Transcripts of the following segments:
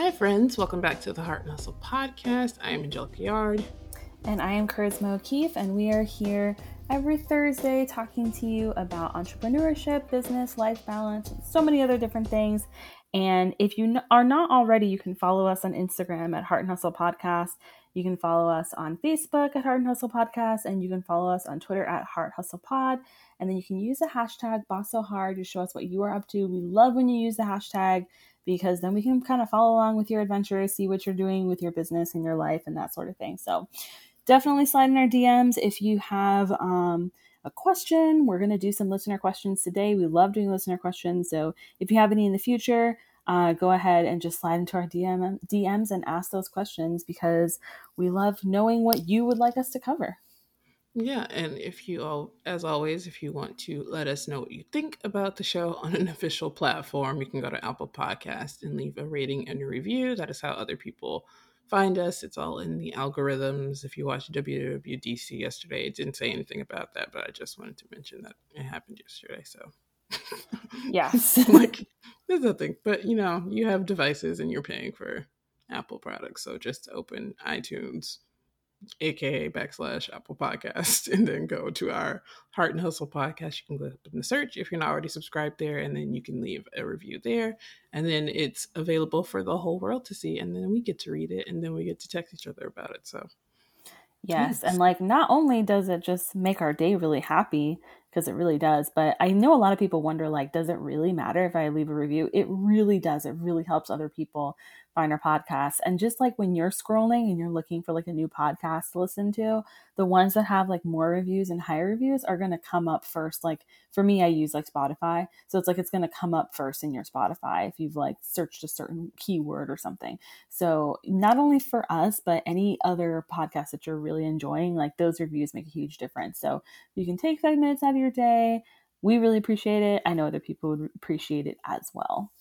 Hi, friends. Welcome back to the Heart and Hustle podcast. I am Angelica Yard. And I am Charisma O'Keefe, and we are here every Thursday talking to you about entrepreneurship, business, life balance, and so many other different things. And if you are not already, you can follow us on Instagram at Heart and Hustle Podcast. You can follow us on Facebook at Heart and Hustle Podcast, and you can follow us on Twitter at Heart Hustle Pod. And then you can use the hashtag Boss So Hard to show us what you are up to. We love when you use the hashtag because then we can kind of follow along with your adventures, see what you're doing with your business and your life and that sort of thing. So definitely slide in our DMs if you have um, a question. We're going to do some listener questions today. We love doing listener questions. So if you have any in the future, uh, go ahead and just slide into our DM, DMs and ask those questions because we love knowing what you would like us to cover. Yeah, and if you all, as always, if you want to let us know what you think about the show on an official platform, you can go to Apple Podcast and leave a rating and a review. That is how other people find us. It's all in the algorithms. If you watched WWDC yesterday, it didn't say anything about that, but I just wanted to mention that it happened yesterday. So, yes, like there's nothing, but you know, you have devices and you're paying for Apple products, so just open iTunes aka backslash Apple Podcast, and then go to our Heart and Hustle podcast. You can click in the search if you're not already subscribed there, and then you can leave a review there. And then it's available for the whole world to see, and then we get to read it, and then we get to text each other about it. So, yes, and like not only does it just make our day really happy, because it really does, but I know a lot of people wonder like, does it really matter if I leave a review? It really does. It really helps other people find our podcast. And just like when you're scrolling and you're looking for like a new podcast to listen to, the ones that have like more reviews and higher reviews are going to come up first. Like for me, I use like Spotify. So it's like it's going to come up first in your Spotify if you've like searched a certain keyword or something. So not only for us, but any other podcast that you're really enjoying, like those reviews make a huge difference. So you can take five minutes out of your day. We really appreciate it. I know other people would appreciate it as well.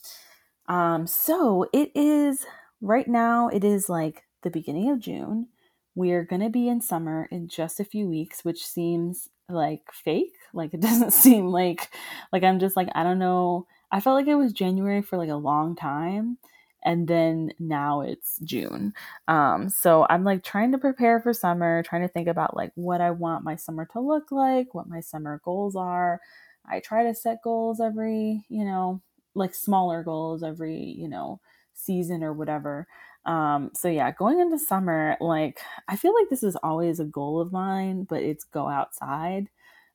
Um, so it is right now, it is like the beginning of June. We're going to be in summer in just a few weeks, which seems like fake. Like it doesn't seem like, like I'm just like, I don't know. I felt like it was January for like a long time. And then now it's June. Um, so I'm like trying to prepare for summer, trying to think about like what I want my summer to look like, what my summer goals are. I try to set goals every, you know, like smaller goals every, you know, season or whatever. Um, so yeah, going into summer, like I feel like this is always a goal of mine, but it's go outside.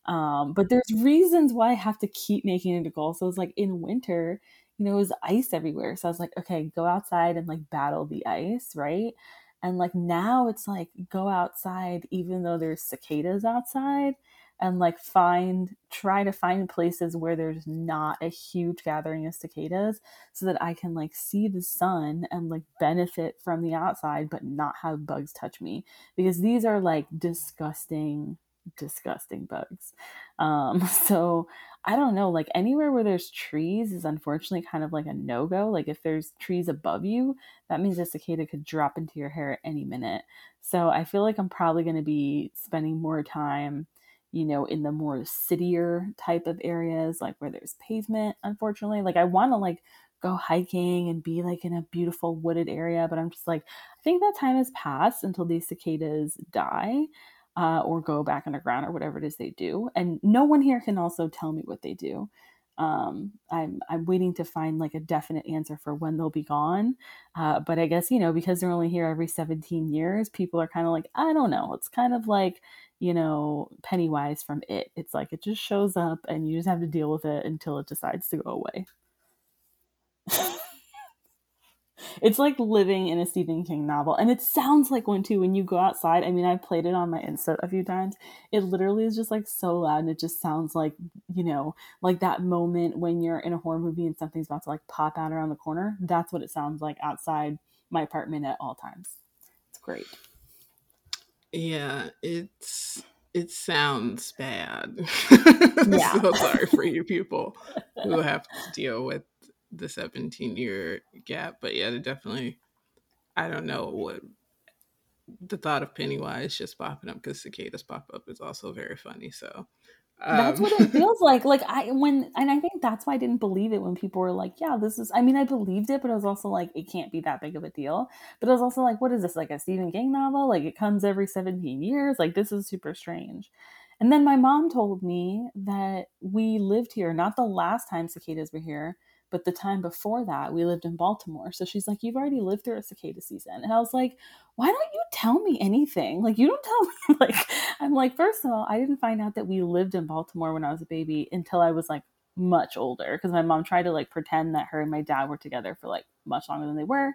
Um, but there's reasons why I have to keep making it a goal. So it's like in winter, you know, it was ice everywhere. So I was like, okay, go outside and like battle the ice, right? And like now it's like go outside even though there's cicadas outside and like find try to find places where there's not a huge gathering of cicadas so that I can like see the sun and like benefit from the outside but not have bugs touch me because these are like disgusting disgusting bugs. Um so I don't know, like anywhere where there's trees is unfortunately kind of like a no go. Like if there's trees above you, that means a cicada could drop into your hair at any minute. So I feel like I'm probably going to be spending more time you know, in the more citier type of areas, like where there's pavement, unfortunately. Like I want to like go hiking and be like in a beautiful wooded area, but I'm just like, I think that time has passed until these cicadas die. Uh, or go back underground or whatever it is they do. And no one here can also tell me what they do. Um, I'm I'm waiting to find like a definite answer for when they'll be gone. Uh, but I guess you know because they're only here every 17 years, people are kind of like I don't know. It's kind of like you know, Pennywise from It. It's like it just shows up and you just have to deal with it until it decides to go away. it's like living in a Stephen King novel. And it sounds like one too when you go outside. I mean, I've played it on my Insta a few times. It literally is just like so loud and it just sounds like, you know, like that moment when you're in a horror movie and something's about to like pop out around the corner. That's what it sounds like outside my apartment at all times. It's great. Yeah, it's it sounds bad. Yeah. so sorry for you people who have to deal with the 17 year gap. But yeah, definitely I don't know what the thought of Pennywise just popping up because cicadas pop up is also very funny. So Um, that's what it feels like. Like I when and I think that's why I didn't believe it when people were like, "Yeah, this is." I mean, I believed it, but I was also like, "It can't be that big of a deal." But I was also like, "What is this? Like a Stephen King novel? Like it comes every seventeen years? Like this is super strange." And then my mom told me that we lived here not the last time cicadas were here, but the time before that, we lived in Baltimore. So she's like, You've already lived through a cicada season. And I was like, Why don't you tell me anything? Like, you don't tell me. like, I'm like, First of all, I didn't find out that we lived in Baltimore when I was a baby until I was like much older because my mom tried to like pretend that her and my dad were together for like much longer than they were.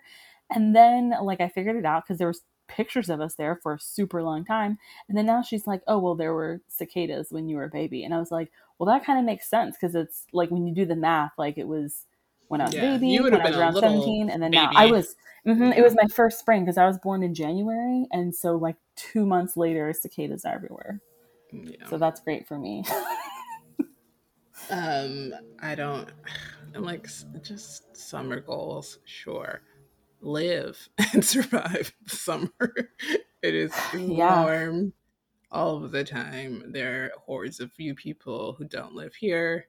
And then, like, I figured it out because there was pictures of us there for a super long time. And then now she's like, oh, well, there were cicadas when you were a baby. And I was like, well, that kind of makes sense because it's like when you do the math, like it was when I was yeah, baby, when I was around 17, and then baby. now I was, mm-hmm, it was my first spring because I was born in January. And so, like, two months later, cicadas are everywhere. Yeah. So that's great for me. um, I don't, I'm like, just summer goals, sure. Live and survive the summer. it is yeah. warm all of the time. There are hordes of few people who don't live here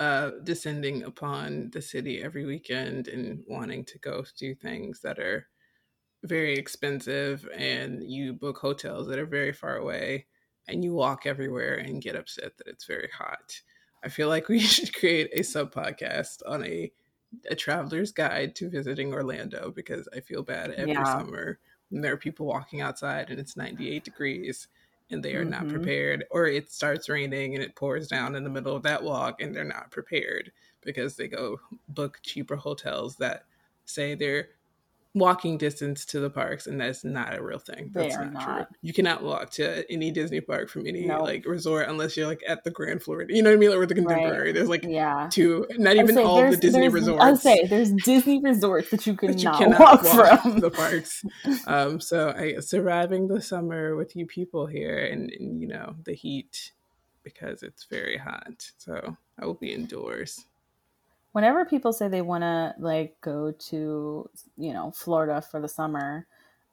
uh, descending upon the city every weekend and wanting to go do things that are very expensive and you book hotels that are very far away and you walk everywhere and get upset that it's very hot. I feel like we should create a sub podcast on a a traveler's guide to visiting Orlando because I feel bad every yeah. summer when there are people walking outside and it's 98 degrees and they are mm-hmm. not prepared, or it starts raining and it pours down in the middle of that walk and they're not prepared because they go book cheaper hotels that say they're walking distance to the parks and that's not a real thing. That's not, not, true. you cannot walk to any disney park from any nope. like resort unless you're like at the grand floridian you know what i mean? Like or the contemporary. Right. there's like yeah. two not even say, all the disney resorts i will say there's disney resorts that you can that you cannot walk, walk from. the parks. Um so i surviving the summer with you people here and, and you know the heat because it's very hot. So i will be indoors whenever people say they want to like go to you know Florida for the summer,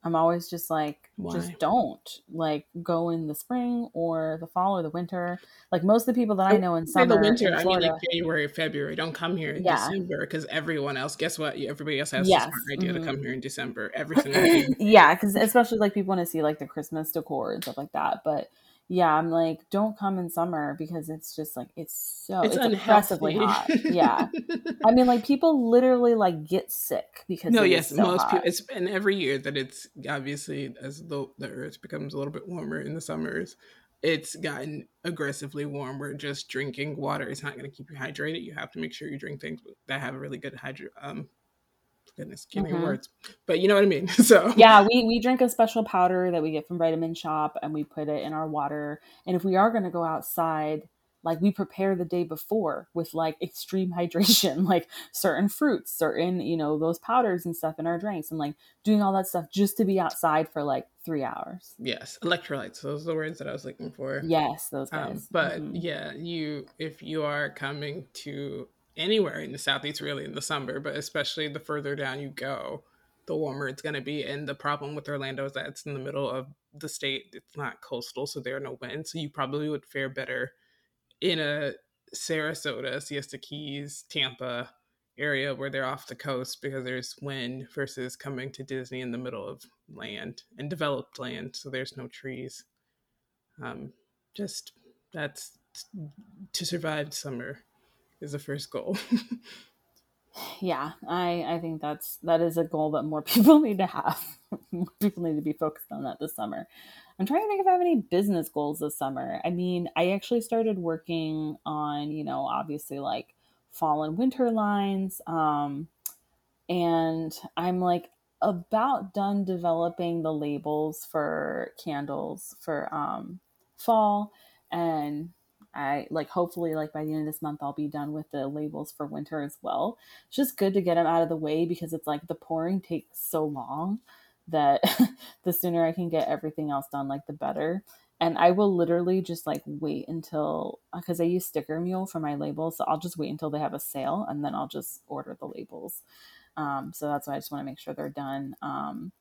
I'm always just like, Why? just don't like go in the spring or the fall or the winter. Like most of the people that I know in summer, the winter, in Florida, I mean like January, February. Don't come here in yeah. December because everyone else. Guess what? Everybody else has yes. a smart idea mm-hmm. to come here in December. Everything. yeah, because especially like people want to see like the Christmas decor and stuff like that. But yeah, I'm like, don't come in summer because it's just like it's so it's, it's oppressively hot. Yeah, I mean, like people literally like get sick because no, yes, so most people. It's and every year that it's obviously as the the Earth becomes a little bit warmer in the summers, it's gotten aggressively warm. Where just drinking water is not going to keep you hydrated. You have to make sure you drink things that have a really good hydro um, goodness, can't mm-hmm. words. But you know what I mean. So yeah, we we drink a special powder that we get from Vitamin Shoppe, and we put it in our water. And if we are going to go outside, like we prepare the day before with like extreme hydration, like certain fruits, certain you know those powders and stuff in our drinks, and like doing all that stuff just to be outside for like three hours. Yes, electrolytes. Those are the words that I was looking for. Yes, those um, guys. Um, but mm-hmm. yeah, you if you are coming to anywhere in the southeast really in the summer but especially the further down you go the warmer it's going to be. And the problem with orlando is that it's in the middle of the state. It's not coastal so there are no winds. So you probably would fare better in a sarasota siesta keys tampa area where they're off the coast because there's wind versus coming to disney in the middle of land and developed land so there's no trees. Um just that's to survive summer is the first goal. yeah, I I think that's that is a goal that more people need to have. more people need to be focused on that this summer. I'm trying to think if I have any business goals this summer. I mean, I actually started working on, you know, obviously like fall and winter lines. Um, and I'm like about done developing the labels for candles for um, fall and I like hopefully like by the end of this month I'll be done with the labels for winter as well. It's just good to get them out of the way because it's like the pouring takes so long that the sooner I can get everything else done like the better. And I will literally just like wait until because I use Sticker Mule for my labels, so I'll just wait until they have a sale and then I'll just order the labels. Um, so that's why I just want to make sure they're done. Um,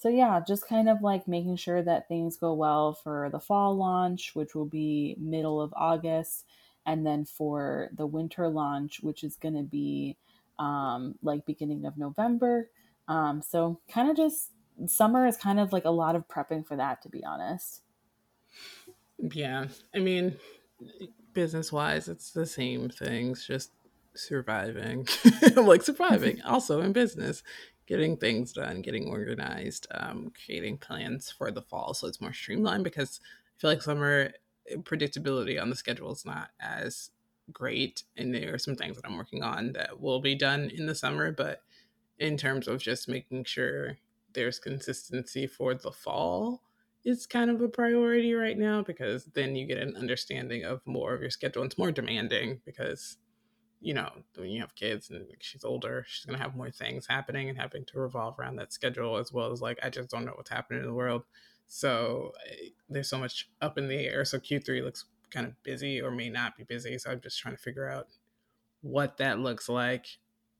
so yeah, just kind of like making sure that things go well for the fall launch, which will be middle of August, and then for the winter launch, which is going to be um, like beginning of November. Um, so kind of just summer is kind of like a lot of prepping for that, to be honest. Yeah, I mean, business wise, it's the same things, just surviving. like surviving also in business getting things done, getting organized, um, creating plans for the fall so it's more streamlined because I feel like summer eh, predictability on the schedule is not as great. And there are some things that I'm working on that will be done in the summer, but in terms of just making sure there's consistency for the fall is kind of a priority right now because then you get an understanding of more of your schedule. It's more demanding because you know, when you have kids and she's older, she's gonna have more things happening and having to revolve around that schedule as well as like I just don't know what's happening in the world. So eh, there's so much up in the air. So Q3 looks kind of busy or may not be busy. So I'm just trying to figure out what that looks like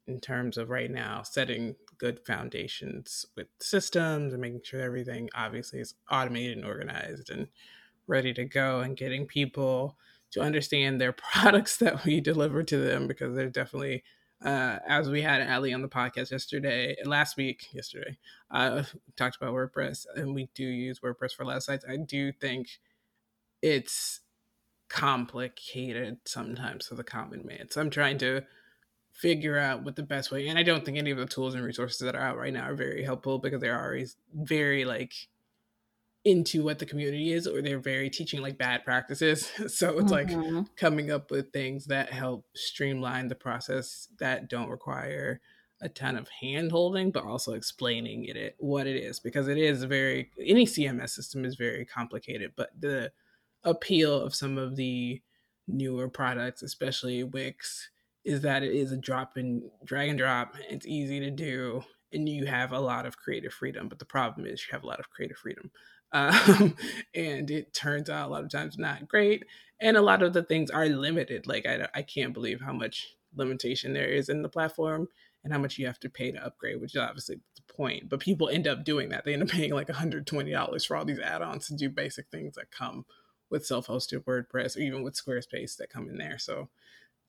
in terms of right now setting good foundations with systems and making sure everything obviously is automated and organized and ready to go and getting people to understand their products that we deliver to them because they're definitely uh, as we had Ali on the podcast yesterday, last week, yesterday, uh, talked about WordPress, and we do use WordPress for a lot of sites. I do think it's complicated sometimes for the common man. So I'm trying to figure out what the best way, and I don't think any of the tools and resources that are out right now are very helpful because they're always very like into what the community is or they're very teaching like bad practices so it's mm-hmm. like coming up with things that help streamline the process that don't require a ton of hand holding but also explaining it what it is because it is very any cms system is very complicated but the appeal of some of the newer products especially wix is that it is a drop and drag and drop it's easy to do and you have a lot of creative freedom but the problem is you have a lot of creative freedom um, and it turns out a lot of times not great and a lot of the things are limited like I, I can't believe how much limitation there is in the platform and how much you have to pay to upgrade which is obviously the point but people end up doing that. They end up paying like $120 for all these add-ons to do basic things that come with self-hosted wordpress or even with squarespace that come in there so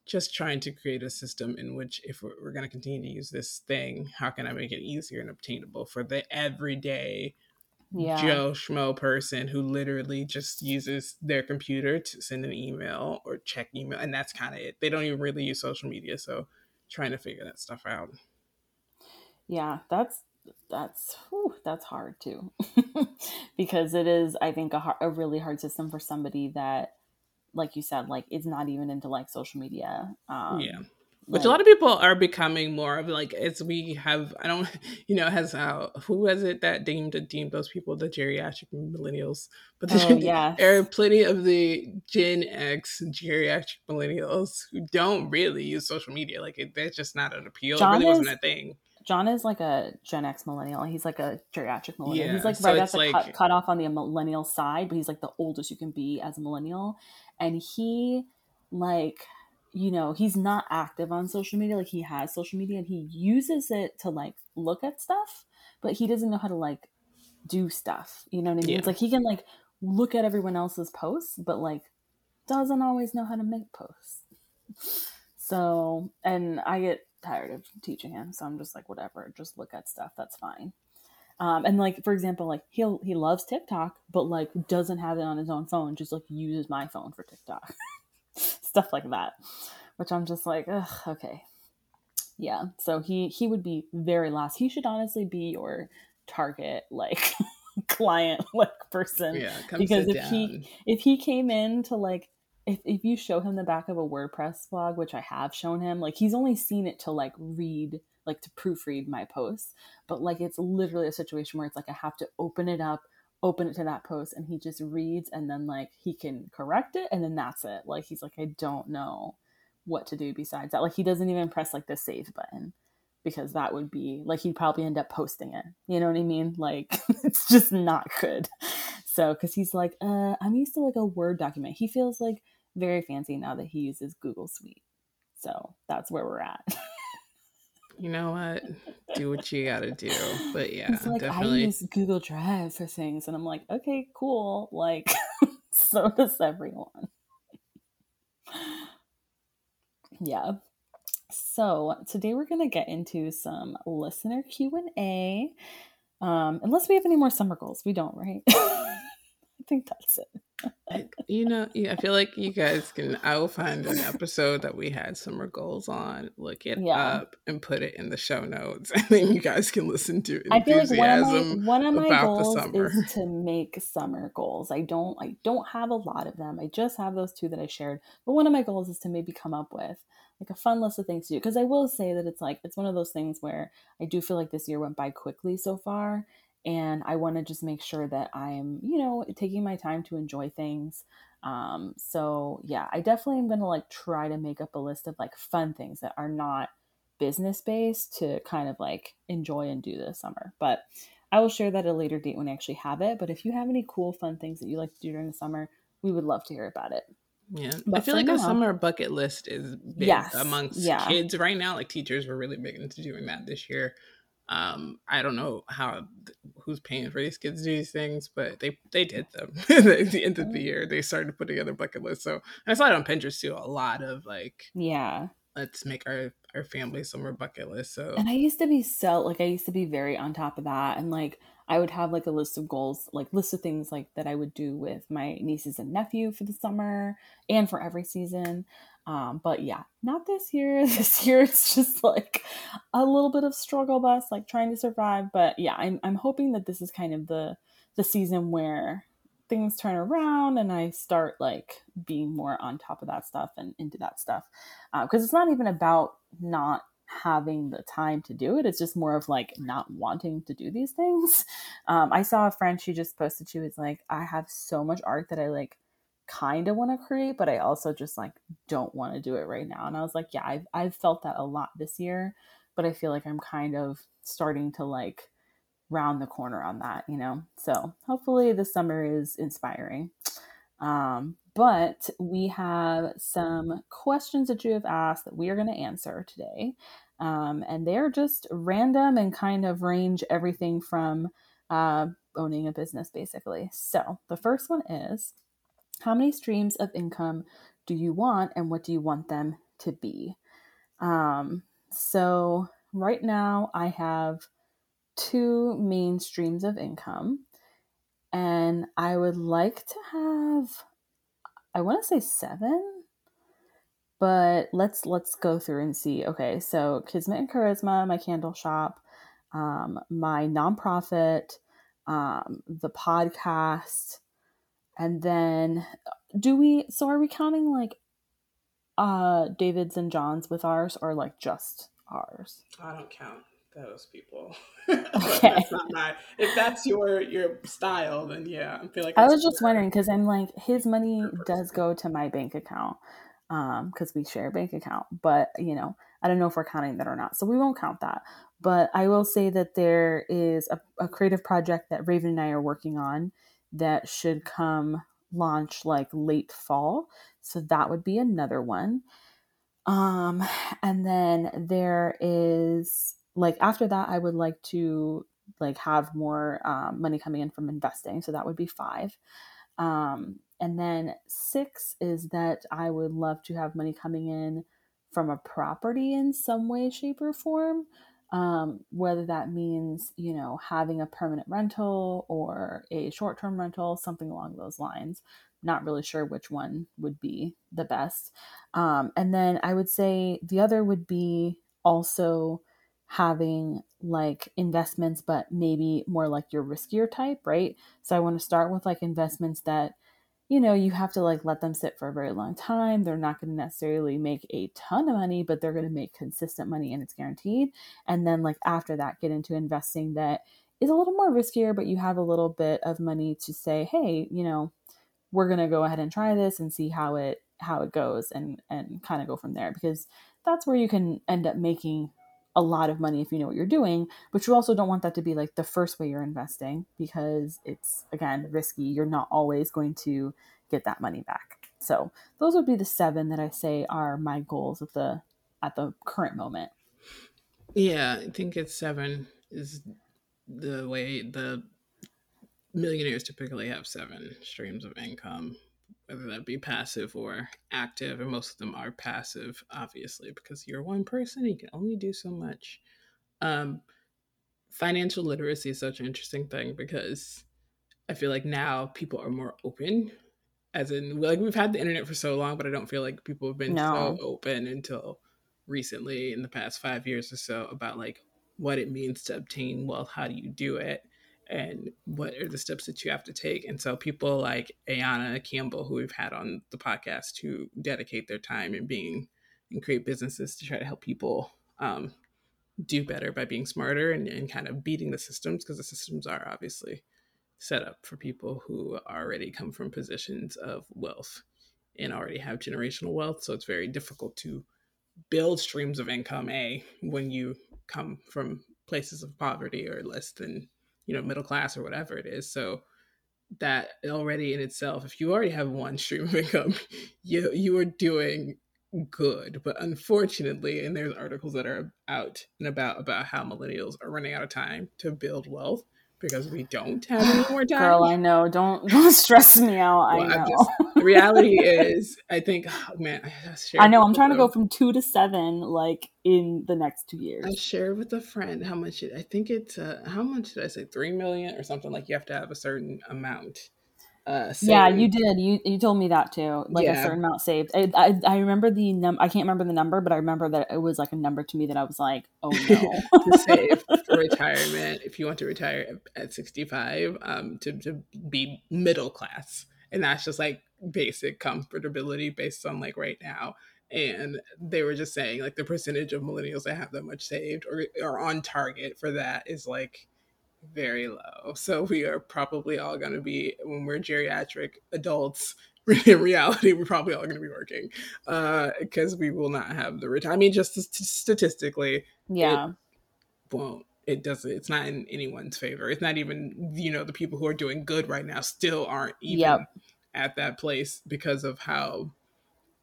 just trying to create a system in which if we're, we're going to continue to use this thing how can i make it easier and obtainable for the everyday yeah. Joe Schmo person who literally just uses their computer to send an email or check email, and that's kind of it. They don't even really use social media, so trying to figure that stuff out. Yeah, that's that's whew, that's hard too, because it is, I think, a, hard, a really hard system for somebody that, like you said, like is not even into like social media. Um, yeah which a lot of people are becoming more of like as we have i don't you know has how who was it that deemed deemed those people the geriatric millennials but the, oh, yeah. there are plenty of the gen x geriatric millennials who don't really use social media like it, that's just not an appeal John it really is, wasn't a thing John is like a Gen X millennial. He's like a geriatric millennial. Yeah, he's like right so at the like, cut, cut off on the millennial side, but he's like the oldest you can be as a millennial. And he like you know, he's not active on social media. Like he has social media and he uses it to like look at stuff, but he doesn't know how to like do stuff. You know what I mean? Yeah. It's like he can like look at everyone else's posts, but like doesn't always know how to make posts. So, and I get tired of teaching him, so I'm just like, whatever, just look at stuff. That's fine. Um, and like for example, like he'll he loves TikTok, but like doesn't have it on his own phone. Just like uses my phone for TikTok. stuff like that, which I'm just like, Ugh, okay, yeah. So he he would be very last. He should honestly be your target like client like person yeah, because if down. he if he came in to like if, if you show him the back of a WordPress blog, which I have shown him, like he's only seen it to like read, like to proofread my posts. But like it's literally a situation where it's like I have to open it up, open it to that post and he just reads and then like he can correct it and then that's it. Like he's like i don't know what to do besides that. Like he doesn't even press like the save button because that would be like he'd probably end up posting it. You know what i mean? Like it's just not good. So because he's like uh i'm used to like a word document. He feels like very fancy now that he uses google suite. So that's where we're at you know what do what you gotta do. But yeah, It's like definitely. I use Google Drive for things, and I'm like, okay, cool. Like, so does everyone. yeah. So today we're gonna get into some listener Q and A. Um, unless we have any more summer goals, we don't, right? I think that's it. you know, I feel like you guys can. I will find an episode that we had summer goals on, look it yeah. up, and put it in the show notes, and then you guys can listen to. It. I feel like one of my one of my goals is to make summer goals. I don't I don't have a lot of them. I just have those two that I shared. But one of my goals is to maybe come up with like a fun list of things to do. Because I will say that it's like it's one of those things where I do feel like this year went by quickly so far, and I want to just make sure that I'm, you know, taking my time to enjoy things. Um, so yeah, I definitely am gonna like try to make up a list of like fun things that are not business based to kind of like enjoy and do this summer. But I will share that at a later date when I actually have it. But if you have any cool, fun things that you like to do during the summer, we would love to hear about it. Yeah, but I feel like now, a summer bucket list is big yes, amongst yeah. kids right now. Like teachers were really big into doing that this year. Um, I don't know how who's paying for these kids to do these things, but they they did them at the end of the year. They started putting together bucket lists. So I saw it on Pinterest too. A lot of like yeah, let's make our our family summer bucket list. So and I used to be so like I used to be very on top of that and like I would have like a list of goals, like list of things like that I would do with my nieces and nephew for the summer and for every season. Um, but yeah, not this year. This year it's just like a little bit of struggle bus, like trying to survive. But yeah, I'm I'm hoping that this is kind of the the season where things turn around and I start like being more on top of that stuff and into that stuff. Because uh, it's not even about not having the time to do it. It's just more of like not wanting to do these things. Um, I saw a friend, she just posted, she was like, I have so much art that I like kind of want to create, but I also just like don't want to do it right now. And I was like, yeah, I've, I've felt that a lot this year, but I feel like I'm kind of starting to like round the corner on that, you know? So hopefully this summer is inspiring. Um, but we have some questions that you have asked that we are going to answer today. Um, and they're just random and kind of range everything from uh, owning a business, basically. So the first one is How many streams of income do you want, and what do you want them to be? Um, so right now, I have two main streams of income, and I would like to have I want to say seven, but let's let's go through and see. Okay, so Kismet and Charisma, my candle shop, um, my nonprofit, um, the podcast, and then do we? So are we counting like uh David's and John's with ours, or like just ours? I don't count those people. Okay. that's not my, if that's your your style, then yeah, I feel like I was just wondering because I'm like his money does go to my bank account um because we share a bank account, but you know I don't know if we're counting that or not, so we won't count that. But I will say that there is a, a creative project that Raven and I are working on that should come launch like late fall, so that would be another one. Um, and then there is like after that i would like to like have more um, money coming in from investing. So that would be five. Um, and then six is that i would love to have money coming in from a property in some way shape or form um, whether that means you know having a permanent rental or a short-term rental something along those lines not really sure which one would be the best um, and then i would say the other would be also having like investments, but maybe more like your riskier type, right? So I want to start with like investments that, you know, you have to like let them sit for a very long time. They're not going to necessarily make a ton of money, but they're going to make consistent money and it's guaranteed. And then like after that, get into investing that is a little more riskier, but you have a little bit of money to say, hey, you know, we're going to go ahead and try this and see how it how it goes and and kind of go from there because that's where you can end up making a lot of money if you know what you're doing, but you also don't want that to be like the first way you're investing because it's again risky. You're not always going to get that money back. So those would be the seven that I say are my goals at the at the current moment. Yeah, I think it's seven is the way the millionaires typically have seven streams of income, whether that be passive or active, and most of them are passive, obviously, because you're one person, you can only do so much. Um, financial literacy is such an interesting thing because I feel like now people are more open. As in, like we've had the internet for so long, but I don't feel like people have been no. so open until recently in the past five years or so about like what it means to obtain wealth. How do you do it? And what are the steps that you have to take? And so people like Ayana Campbell, who we've had on the podcast, who dedicate their time and being and create businesses to try to help people um, do better by being smarter and, and kind of beating the systems because the systems are obviously set up for people who already come from positions of wealth and already have generational wealth. So it's very difficult to build streams of income, A, when you come from places of poverty or less than, you know, middle class or whatever it is. So that already in itself, if you already have one stream of income, you you are doing good. But unfortunately, and there's articles that are out and about about how millennials are running out of time to build wealth because we don't have any more time. Girl, I know. Don't don't stress me out. Well, I know. Just, the reality is, I think, oh, man, I, I know. I'm trying to go from two to seven, like in the next two years. I shared with a friend how much it. I think it's uh, how much did I say? Three million or something. Like you have to have a certain amount uh, yeah, you did. You you told me that too. Like yeah. a certain amount saved. I, I, I remember the num. I can't remember the number, but I remember that it was like a number to me that I was like, oh no. to save for retirement, if you want to retire at sixty five, um, to to be middle class, and that's just like basic comfortability based on like right now. And they were just saying like the percentage of millennials that have that much saved or are on target for that is like very low. So we are probably all going to be, when we're geriatric adults, in reality, we're probably all going to be working Uh, because uh, we will not have the return. I mean, just statistically, yeah, it won't. It doesn't. It's not in anyone's favor. It's not even you know the people who are doing good right now still aren't even yep. at that place because of how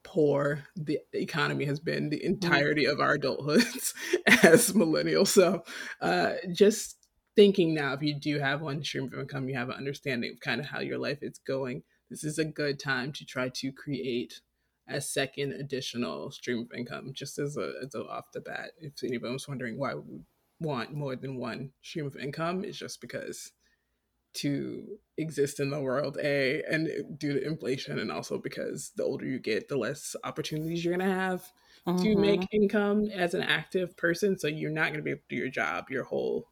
poor the economy has been the mm-hmm. entirety of our adulthoods as millennials. So, uh, just thinking now if you do have one stream of income, you have an understanding of kind of how your life is going. This is a good time to try to create a second additional stream of income, just as a, as a off the bat. If anyone was wondering why we want more than one stream of income, it's just because to exist in the world, a and due to inflation, and also because the older you get, the less opportunities you're gonna have mm-hmm. to make income as an active person. So you're not gonna be able to do your job your whole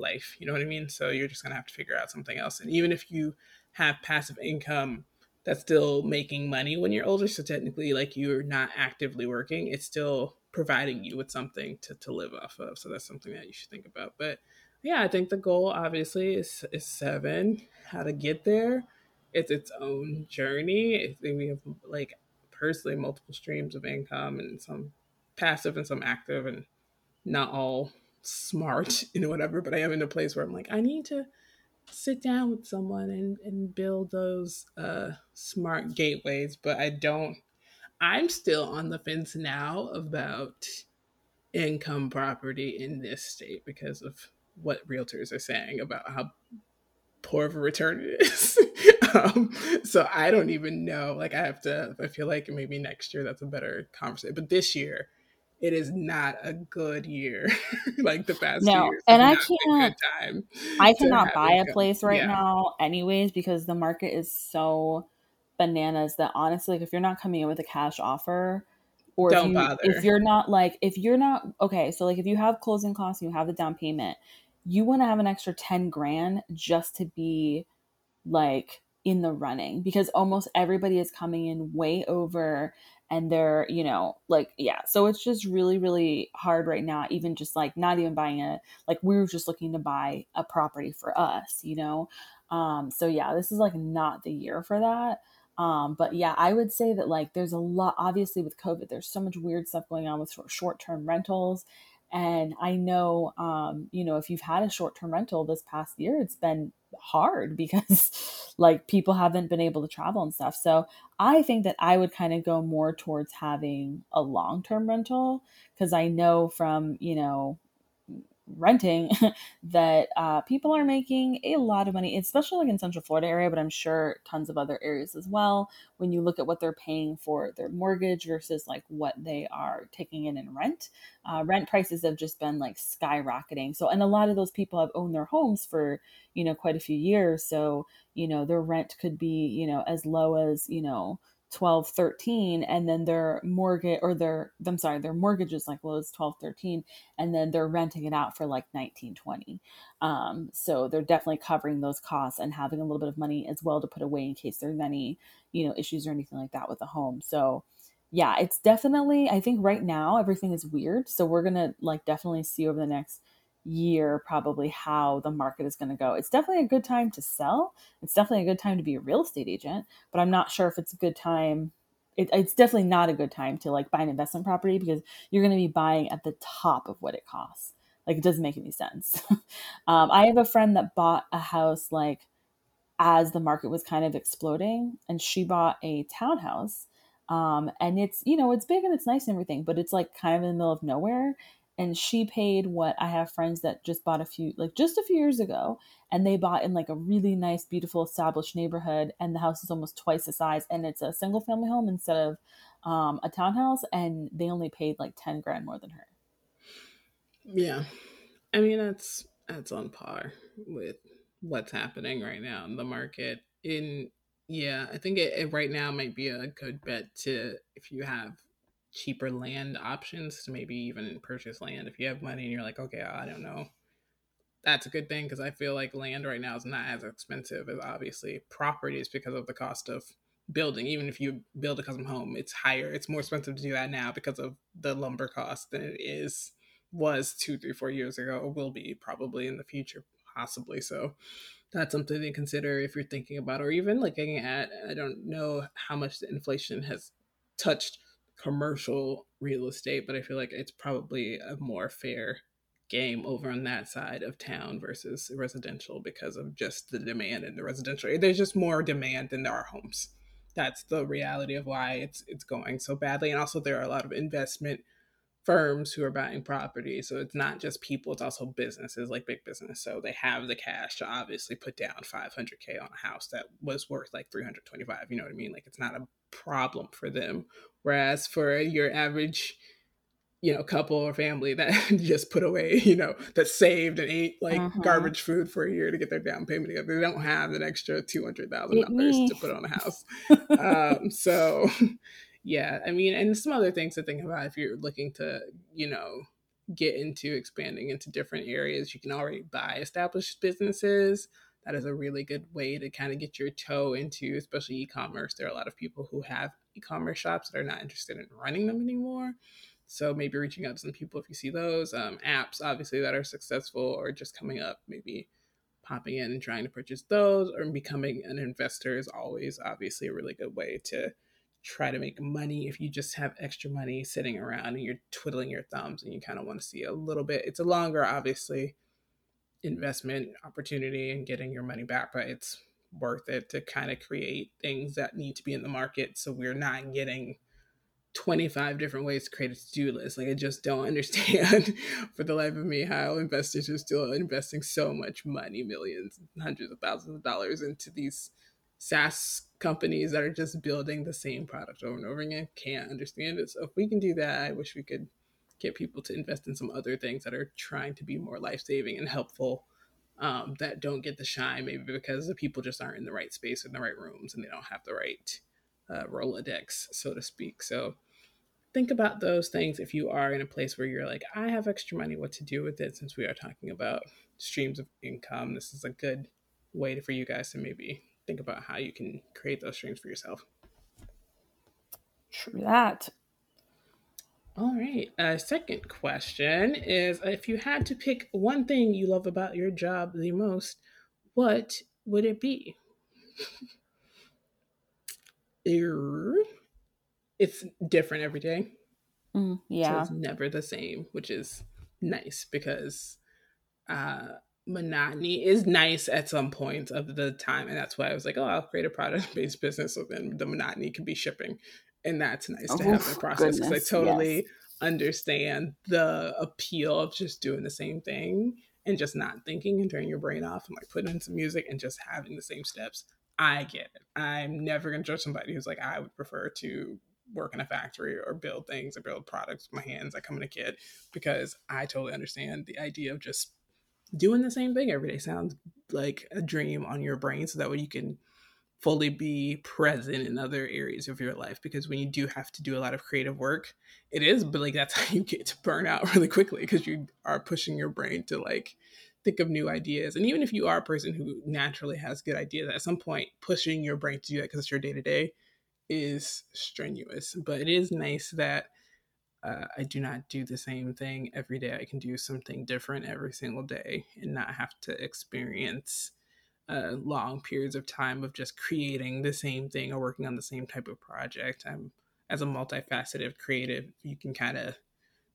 life. You know what I mean? So you're just going to have to figure out something else. And even if you have passive income that's still making money when you're older, so technically, like you're not actively working, it's still providing you with something to, to live off of. So that's something that you should think about. But yeah, I think the goal obviously is, is seven. How to get there, it's its own journey. We have like personally multiple streams of income and some passive and some active and not all smart and whatever, but I am in a place where I'm like, I need to sit down with someone and, and build those uh, smart gateways. But I don't, I'm still on the fence now about income property in this state because of what realtors are saying about how poor of a return it is. um, so I don't even know. Like I have to. I feel like maybe next year that's a better conversation. But this year, it is not a good year like the past no. And I can't I cannot buy a place right yeah. now anyways because the market is so bananas that honestly like if you're not coming in with a cash offer or Don't if, you, bother. if you're not like if you're not okay, so like if you have closing costs and you have the down payment, you want to have an extra 10 grand just to be like in the running because almost everybody is coming in way over and they're you know like yeah. So it's just really really hard right now even just like not even buying a like we were just looking to buy a property for us you know? Um so yeah this is like not the year for that. Um but yeah i would say that like there's a lot obviously with covid there's so much weird stuff going on with short-term rentals and I know, um, you know, if you've had a short term rental this past year, it's been hard because like people haven't been able to travel and stuff. So I think that I would kind of go more towards having a long term rental because I know from, you know, renting that uh, people are making a lot of money, especially like in Central Florida area, but I'm sure tons of other areas as well. When you look at what they're paying for their mortgage versus like what they are taking in in rent, uh, rent prices have just been like skyrocketing. So, and a lot of those people have owned their homes for you know quite a few years, so you know their rent could be you know as low as you know 12 13 and then their mortgage or their i'm sorry their mortgage is like low as 12 13 and then they're renting it out for like 19 20 um, so they're definitely covering those costs and having a little bit of money as well to put away in case there's any you know issues or anything like that with the home. So yeah it's definitely i think right now everything is weird. So we're gonna like definitely see over the next year probably how the market is going to go. It's definitely a good time to sell. It's definitely a good time to be a real estate agent, but I'm not sure if it's a good time. It, it's definitely not a good time to like buy an investment property because you're going to be buying at the top of what it costs. Like it doesn't make any sense. um, I have a friend that bought a house like as the market was kind of exploding, and she bought a townhouse. Um, and it's you know it's big and it's nice and everything, but it's like kind of in the middle of nowhere and she paid what I have friends that just bought a few like just a few years ago and they bought in like a really nice beautiful established neighborhood and the house is almost twice the size and it's a single family home instead of um, a townhouse and they only paid like 10 grand more than her. Yeah. I mean that's that's on par with what's happening right now in the market. In yeah i think it, it right now might be a good bet to if you have cheaper land options to maybe even purchase land if you have money and you're like, okay, I don't know. That's a good thing because I feel like land right now is not as expensive as obviously properties because of the cost of building. Even if you build a custom home, it's higher. It's more expensive to do that now because of the lumber cost than it is was two, three, four years ago, or will be probably in the future, possibly. So that's something to consider if you're thinking about, or even looking at. I don't know how much the inflation has touched commercial real estate, but I feel like it's probably a more fair game over on that side of town versus residential because of just the demand in the residential. There's just more demand than there are homes. That's the reality of why it's it's going so badly. And also there are a lot of investment firms who are buying property. So it's not just people, it's also businesses like big business. So they have the cash to obviously put down 500K on a house that was worth like 325. You know what I mean? Like it's not a problem for them. Whereas for your average, you know, couple or family that just put away, you know, that saved and ate like uh-huh. garbage food for a year to get their down payment together, they don't have an extra two hundred thousand dollars to put on a house. um, so, yeah, I mean, and some other things to think about if you're looking to, you know, get into expanding into different areas. You can already buy established businesses that is a really good way to kind of get your toe into, especially e commerce. There are a lot of people who have e commerce shops that are not interested in running them anymore. So maybe reaching out to some people if you see those um, apps, obviously, that are successful or just coming up, maybe popping in and trying to purchase those or becoming an investor is always obviously a really good way to try to make money if you just have extra money sitting around and you're twiddling your thumbs and you kind of want to see a little bit. It's a longer, obviously, investment opportunity and getting your money back, but it's worth it to kind of create things that need to be in the market so we're not getting 25 different ways to create a to-do list. Like I just don't understand for the life of me how investors are still investing so much money, millions, hundreds of thousands of dollars into these SaaS companies that are just building the same product over and over again. Can't understand it. So if we can do that, I wish we could get people to invest in some other things that are trying to be more life saving and helpful um, that don't get the shine, maybe because the people just aren't in the right space in the right rooms and they don't have the right uh, Rolodex, so to speak. So think about those things if you are in a place where you're like, I have extra money, what to do with it? Since we are talking about streams of income, this is a good way for you guys to maybe think about how you can create those streams for yourself. True that. All right. Uh, second question is if you had to pick one thing you love about your job the most, what would it be? it's different every day. Mm, yeah. So it's never the same, which is nice because uh, monotony is nice at some point of the time. And that's why I was like, oh, I'll create a product based business. So then the monotony can be shipping and that's nice to have oh, the process because I totally yes. understand the appeal of just doing the same thing and just not thinking and turning your brain off and like putting in some music and just having the same steps. I get it. I'm never gonna judge somebody who's like, I would prefer to work in a factory or build things or build products with my hands. I come in a kid because I totally understand the idea of just doing the same thing every day sounds like a dream on your brain so that way you can fully be present in other areas of your life because when you do have to do a lot of creative work it is but like that's how you get to burn out really quickly because you are pushing your brain to like think of new ideas and even if you are a person who naturally has good ideas at some point pushing your brain to do that because it's your day to day is strenuous but it is nice that uh, I do not do the same thing every day. I can do something different every single day and not have to experience uh, long periods of time of just creating the same thing or working on the same type of project. I'm as a multifaceted creative, you can kind of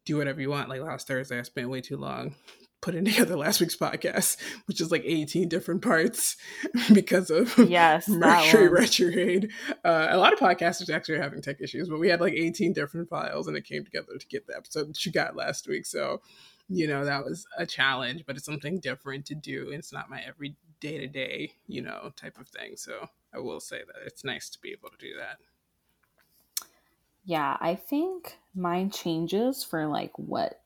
do whatever you want. Like last Thursday, I spent way too long putting together last week's podcast, which is like 18 different parts because of yes, Mercury retrograde. Uh, a lot of podcasters actually are having tech issues, but we had like 18 different files and it came together to get the episode that you got last week. So, you know, that was a challenge, but it's something different to do. It's not my every day to day, you know, type of thing. So I will say that it's nice to be able to do that. Yeah, I think mine changes for like what,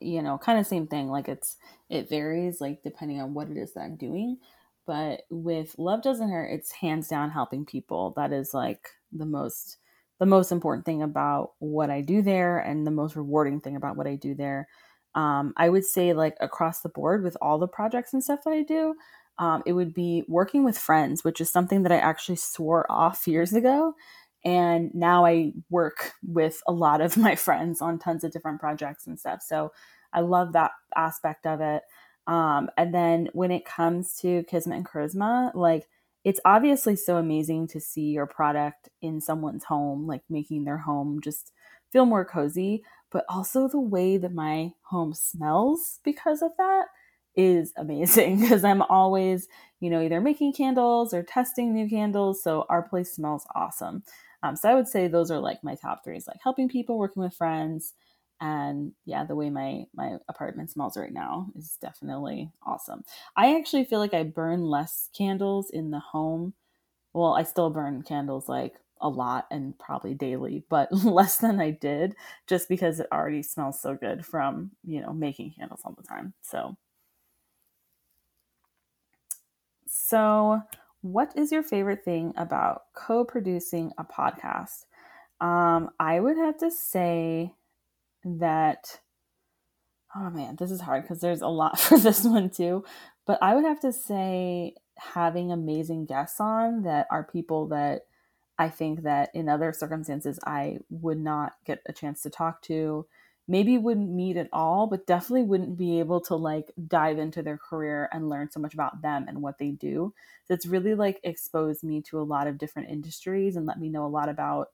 you know, kind of same thing. Like it's, it varies like depending on what it is that I'm doing. But with Love Doesn't Hurt, it's hands down helping people. That is like the most, the most important thing about what I do there and the most rewarding thing about what I do there. Um, I would say like across the board with all the projects and stuff that I do, um, it would be working with friends, which is something that I actually swore off years ago. And now I work with a lot of my friends on tons of different projects and stuff. So I love that aspect of it. Um, and then when it comes to Kismet and Charisma, like it's obviously so amazing to see your product in someone's home, like making their home just feel more cozy, but also the way that my home smells because of that is amazing because I'm always, you know, either making candles or testing new candles. So our place smells awesome. Um, so I would say those are like my top three: is like helping people, working with friends, and yeah, the way my my apartment smells right now is definitely awesome. I actually feel like I burn less candles in the home. Well, I still burn candles like a lot and probably daily, but less than I did just because it already smells so good from, you know, making candles all the time. So So, what is your favorite thing about co producing a podcast? Um, I would have to say that, oh man, this is hard because there's a lot for this one too. But I would have to say having amazing guests on that are people that I think that in other circumstances I would not get a chance to talk to maybe wouldn't meet at all, but definitely wouldn't be able to like dive into their career and learn so much about them and what they do. So it's really like exposed me to a lot of different industries and let me know a lot about,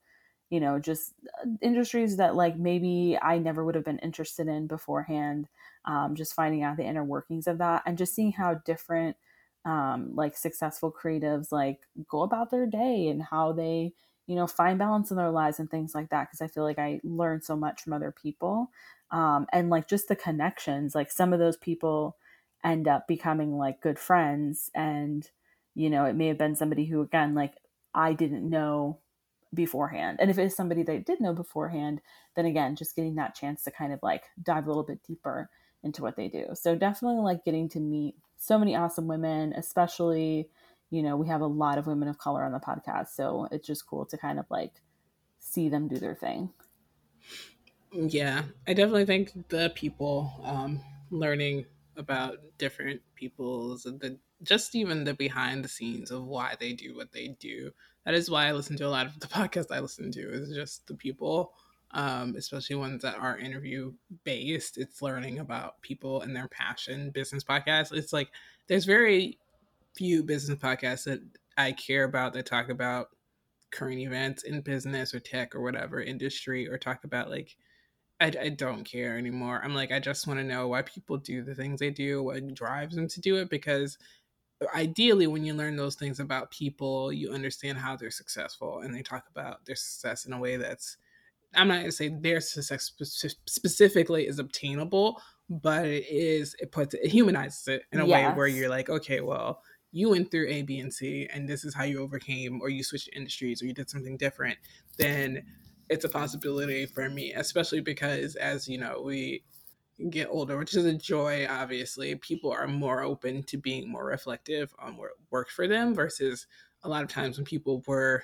you know, just uh, industries that like maybe I never would have been interested in beforehand. Um, just finding out the inner workings of that and just seeing how different um, like successful creatives like go about their day and how they you know, find balance in their lives and things like that. Cause I feel like I learn so much from other people. Um, and like just the connections, like some of those people end up becoming like good friends. And, you know, it may have been somebody who, again, like I didn't know beforehand. And if it's somebody that I did know beforehand, then again, just getting that chance to kind of like dive a little bit deeper into what they do. So definitely like getting to meet so many awesome women, especially you know, we have a lot of women of color on the podcast. So it's just cool to kind of like see them do their thing. Yeah, I definitely think the people um, learning about different people's the just even the behind the scenes of why they do what they do. That is why I listen to a lot of the podcasts I listen to is just the people, um, especially ones that are interview based. It's learning about people and their passion. Business podcasts. It's like there's very few business podcasts that I care about that talk about current events in business or tech or whatever industry or talk about like I, I don't care anymore. I'm like I just want to know why people do the things they do, what drives them to do it because ideally when you learn those things about people, you understand how they're successful and they talk about their success in a way that's I'm not gonna say their success specifically is obtainable, but it is it puts it, it humanizes it in a yes. way where you're like, okay, well, you went through A, B, and C, and this is how you overcame, or you switched industries, or you did something different, then it's a possibility for me, especially because as you know, we get older, which is a joy, obviously, people are more open to being more reflective on what worked for them versus a lot of times when people were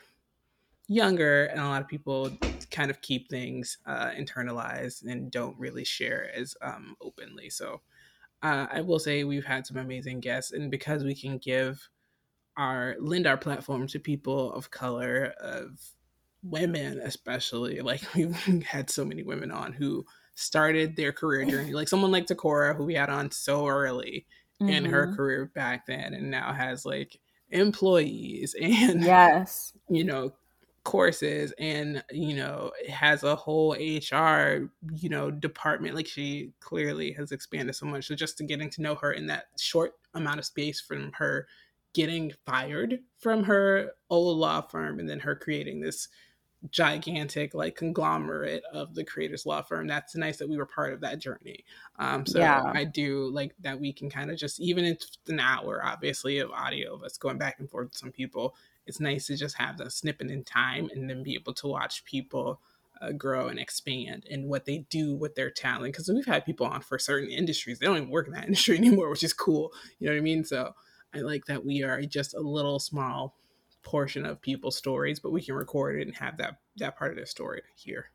younger and a lot of people kind of keep things uh, internalized and don't really share as um, openly. So uh, I will say we've had some amazing guests, and because we can give our lend our platform to people of color, of women especially, like we've had so many women on who started their career journey, like someone like Takora, who we had on so early mm-hmm. in her mm-hmm. career back then, and now has like employees and yes, you know courses and you know has a whole hr you know department like she clearly has expanded so much so just to getting to know her in that short amount of space from her getting fired from her old law firm and then her creating this gigantic like conglomerate of the creators law firm that's nice that we were part of that journey um so yeah. i do like that we can kind of just even if an hour obviously of audio of us going back and forth with some people it's nice to just have the snippet in time and then be able to watch people uh, grow and expand and what they do with their talent. Because we've had people on for certain industries, they don't even work in that industry anymore, which is cool. You know what I mean? So I like that we are just a little small portion of people's stories, but we can record it and have that that part of their story here.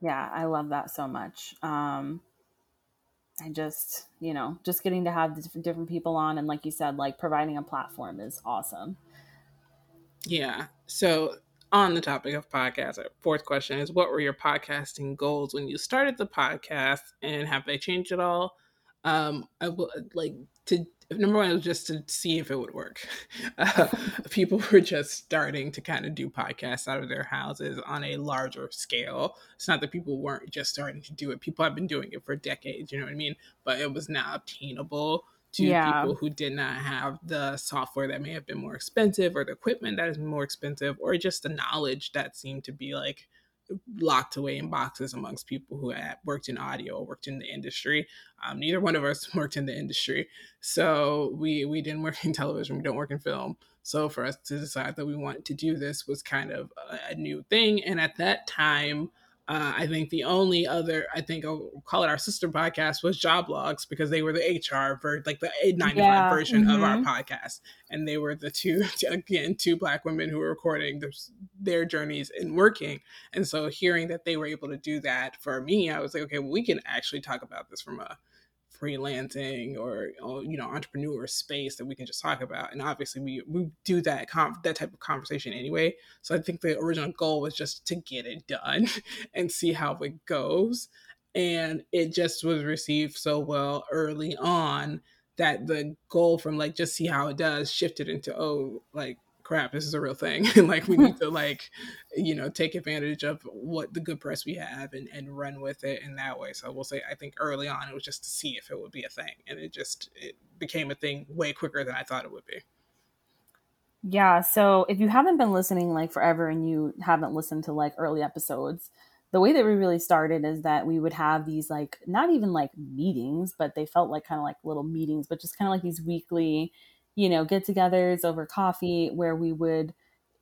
Yeah, I love that so much. Um, I just, you know, just getting to have different people on and like you said, like providing a platform is awesome. Yeah. So on the topic of podcasts, our fourth question is what were your podcasting goals when you started the podcast and have they changed at all? Um, I will like to number one was just to see if it would work. Uh, people were just starting to kind of do podcasts out of their houses on a larger scale. It's not that people weren't just starting to do it; people have been doing it for decades. You know what I mean? But it was now obtainable to yeah. people who did not have the software that may have been more expensive, or the equipment that is more expensive, or just the knowledge that seemed to be like locked away in boxes amongst people who had worked in audio or worked in the industry. Um, neither one of us worked in the industry, so we we didn't work in television. We don't work in film. So for us to decide that we wanted to do this was kind of a, a new thing. And at that time, uh, I think the only other, I think I'll call it our sister podcast, was Job Logs because they were the HR for like the nine to five version mm-hmm. of our mm-hmm. podcast, and they were the two again two black women who were recording their, their journeys in working. And so hearing that they were able to do that for me, I was like, okay, well, we can actually talk about this from a freelancing or you know entrepreneur space that we can just talk about and obviously we we do that that type of conversation anyway. So i think the original goal was just to get it done and see how it goes and it just was received so well early on that the goal from like just see how it does shifted into oh like crap, this is a real thing. and like we need to like, you know, take advantage of what the good press we have and, and run with it in that way. So we'll say I think early on it was just to see if it would be a thing. And it just it became a thing way quicker than I thought it would be. Yeah. So if you haven't been listening like forever and you haven't listened to like early episodes, the way that we really started is that we would have these like not even like meetings, but they felt like kind of like little meetings, but just kind of like these weekly you know, get togethers over coffee where we would,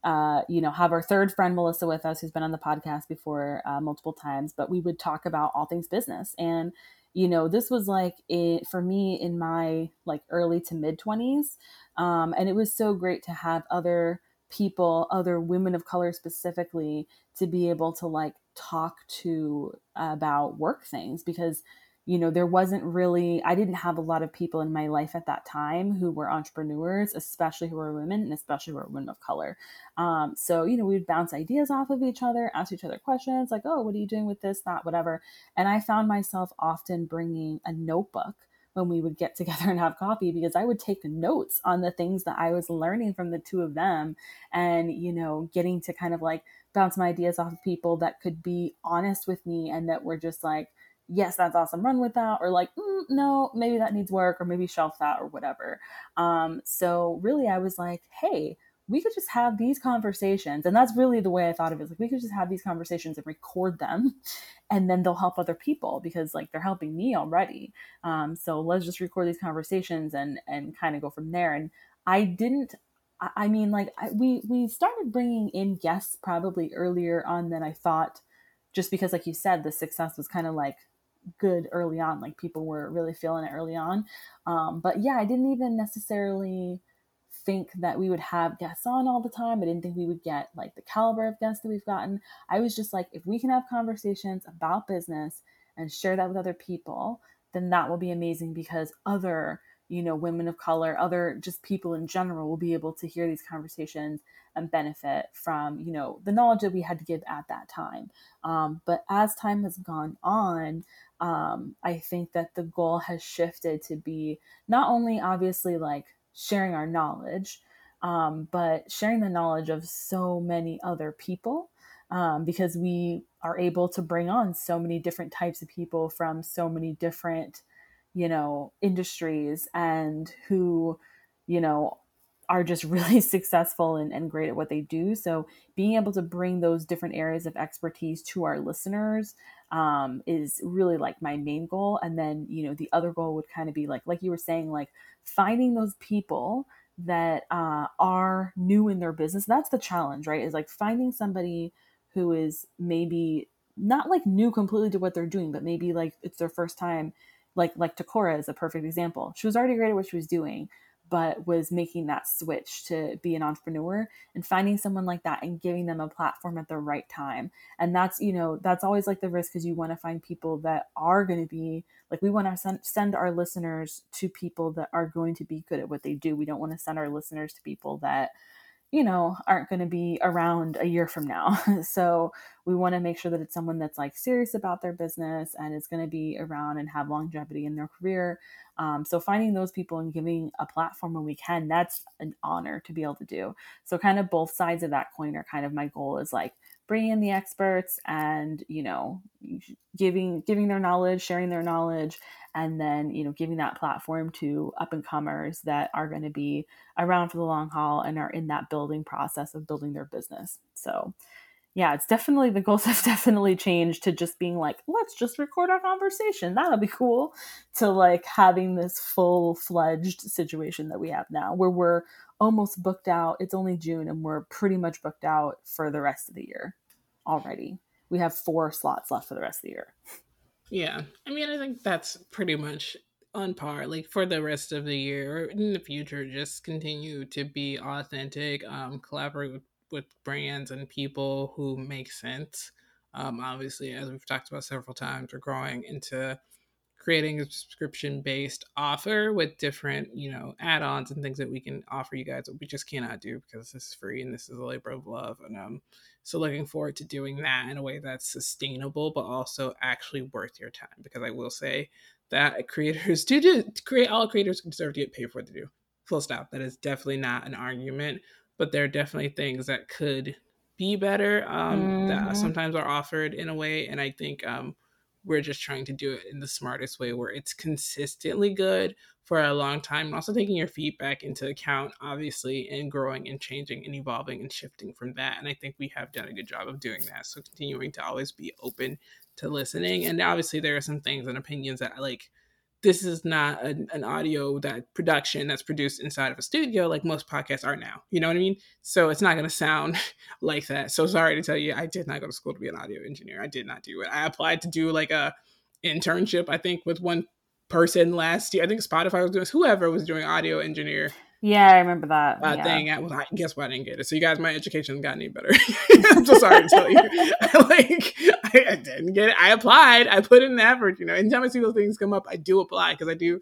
uh, you know, have our third friend Melissa with us, who's been on the podcast before uh, multiple times, but we would talk about all things business. And, you know, this was like it, for me in my like early to mid 20s. Um, and it was so great to have other people, other women of color specifically, to be able to like talk to about work things because you know, there wasn't really, I didn't have a lot of people in my life at that time who were entrepreneurs, especially who were women and especially who were women of color. Um, so, you know, we would bounce ideas off of each other, ask each other questions like, oh, what are you doing with this, that, whatever. And I found myself often bringing a notebook when we would get together and have coffee because I would take notes on the things that I was learning from the two of them and, you know, getting to kind of like bounce my ideas off of people that could be honest with me and that were just like, yes, that's awesome, run with that, or like, mm, no, maybe that needs work, or maybe shelf that, or whatever. Um, so really, I was like, hey, we could just have these conversations. And that's really the way I thought of it. Like we could just have these conversations and record them and then they'll help other people because like they're helping me already. Um, so let's just record these conversations and, and kind of go from there. And I didn't, I mean, like I, we, we started bringing in guests probably earlier on than I thought, just because like you said, the success was kind of like good early on. Like people were really feeling it early on. Um, but yeah, I didn't even necessarily think that we would have guests on all the time. I didn't think we would get like the caliber of guests that we've gotten. I was just like, if we can have conversations about business and share that with other people, then that will be amazing because other, you know, women of color, other just people in general will be able to hear these conversations and benefit from, you know, the knowledge that we had to give at that time. Um, but as time has gone on, um, I think that the goal has shifted to be not only obviously like sharing our knowledge, um, but sharing the knowledge of so many other people um, because we are able to bring on so many different types of people from so many different, you know, industries and who, you know, are just really successful and, and great at what they do. So being able to bring those different areas of expertise to our listeners um, is really like my main goal. And then, you know, the other goal would kind of be like, like you were saying, like finding those people that uh, are new in their business. That's the challenge, right? Is like finding somebody who is maybe not like new completely to what they're doing, but maybe like it's their first time. Like like Takora is a perfect example. She was already great at what she was doing, but was making that switch to be an entrepreneur and finding someone like that and giving them a platform at the right time. And that's, you know, that's always like the risk because you want to find people that are going to be like, we want to send, send our listeners to people that are going to be good at what they do. We don't want to send our listeners to people that, you know, aren't going to be around a year from now. so we want to make sure that it's someone that's like serious about their business and is going to be around and have longevity in their career. Um, so finding those people and giving a platform when we can, that's an honor to be able to do. So kind of both sides of that coin are kind of my goal is like bringing in the experts and you know giving giving their knowledge, sharing their knowledge, and then you know giving that platform to up and comers that are going to be around for the long haul and are in that building process of building their business. So yeah, it's definitely the goals have definitely changed to just being like, let's just record our conversation. That'll be cool. To like having this full fledged situation that we have now where we're almost booked out. It's only June and we're pretty much booked out for the rest of the year already. We have four slots left for the rest of the year. Yeah. I mean, I think that's pretty much on par like for the rest of the year in the future just continue to be authentic um collaborate with with brands and people who make sense. Um, obviously, as we've talked about several times, we're growing into creating a subscription based offer with different, you know, add ons and things that we can offer you guys that we just cannot do because this is free and this is a labor of love. And um, so looking forward to doing that in a way that's sustainable, but also actually worth your time. Because I will say that creators do, do create all creators deserve to get paid for what they do. Full stop. That is definitely not an argument but there are definitely things that could be better um, mm-hmm. that sometimes are offered in a way. And I think um, we're just trying to do it in the smartest way where it's consistently good for a long time and also taking your feedback into account obviously and growing and changing and evolving and shifting from that and i think we have done a good job of doing that. So continuing to always be open to listening and obviously there are some things and opinions that like this is not an, an, audio that production that's produced inside of a studio like most podcasts are now. You know what I mean? So it's not going to sound like that. So sorry to tell you, I did not go to school to be an audio engineer. I did not do it. I applied to do like a internship, I think, with one person last year. I think Spotify was doing whoever was doing audio engineer yeah, I remember that uh, yeah. thing. I was like, guess what? I didn't get it. So you guys, my education got any better. I'm so sorry to tell you. like, I, I, didn't get it. I applied. I put in an effort. You know, anytime I see those things come up, I do apply because I do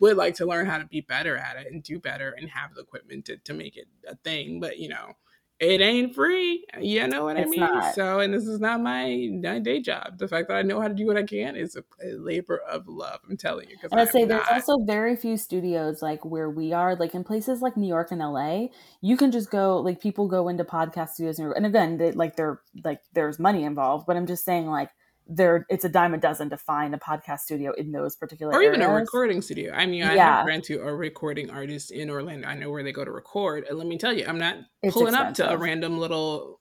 would like to learn how to be better at it and do better and have the equipment to, to make it a thing. But you know, it ain't free. You know what it's I mean? Not. So, and this is not my, my day job. The fact that I know how to do what I can is a, a labor of love. I'm telling you. And I say there's also very few studios like where we are, like in places like New York and LA. You can just go, like people go into podcast studios, and, and again, they, like they're like there's money involved. But I'm just saying, like there it's a dime a dozen to find a podcast studio in those particular or even a recording studio. I mean, I yeah. have friends who are recording artists in Orlando. I know where they go to record, and let me tell you, I'm not it's pulling expensive. up to a random little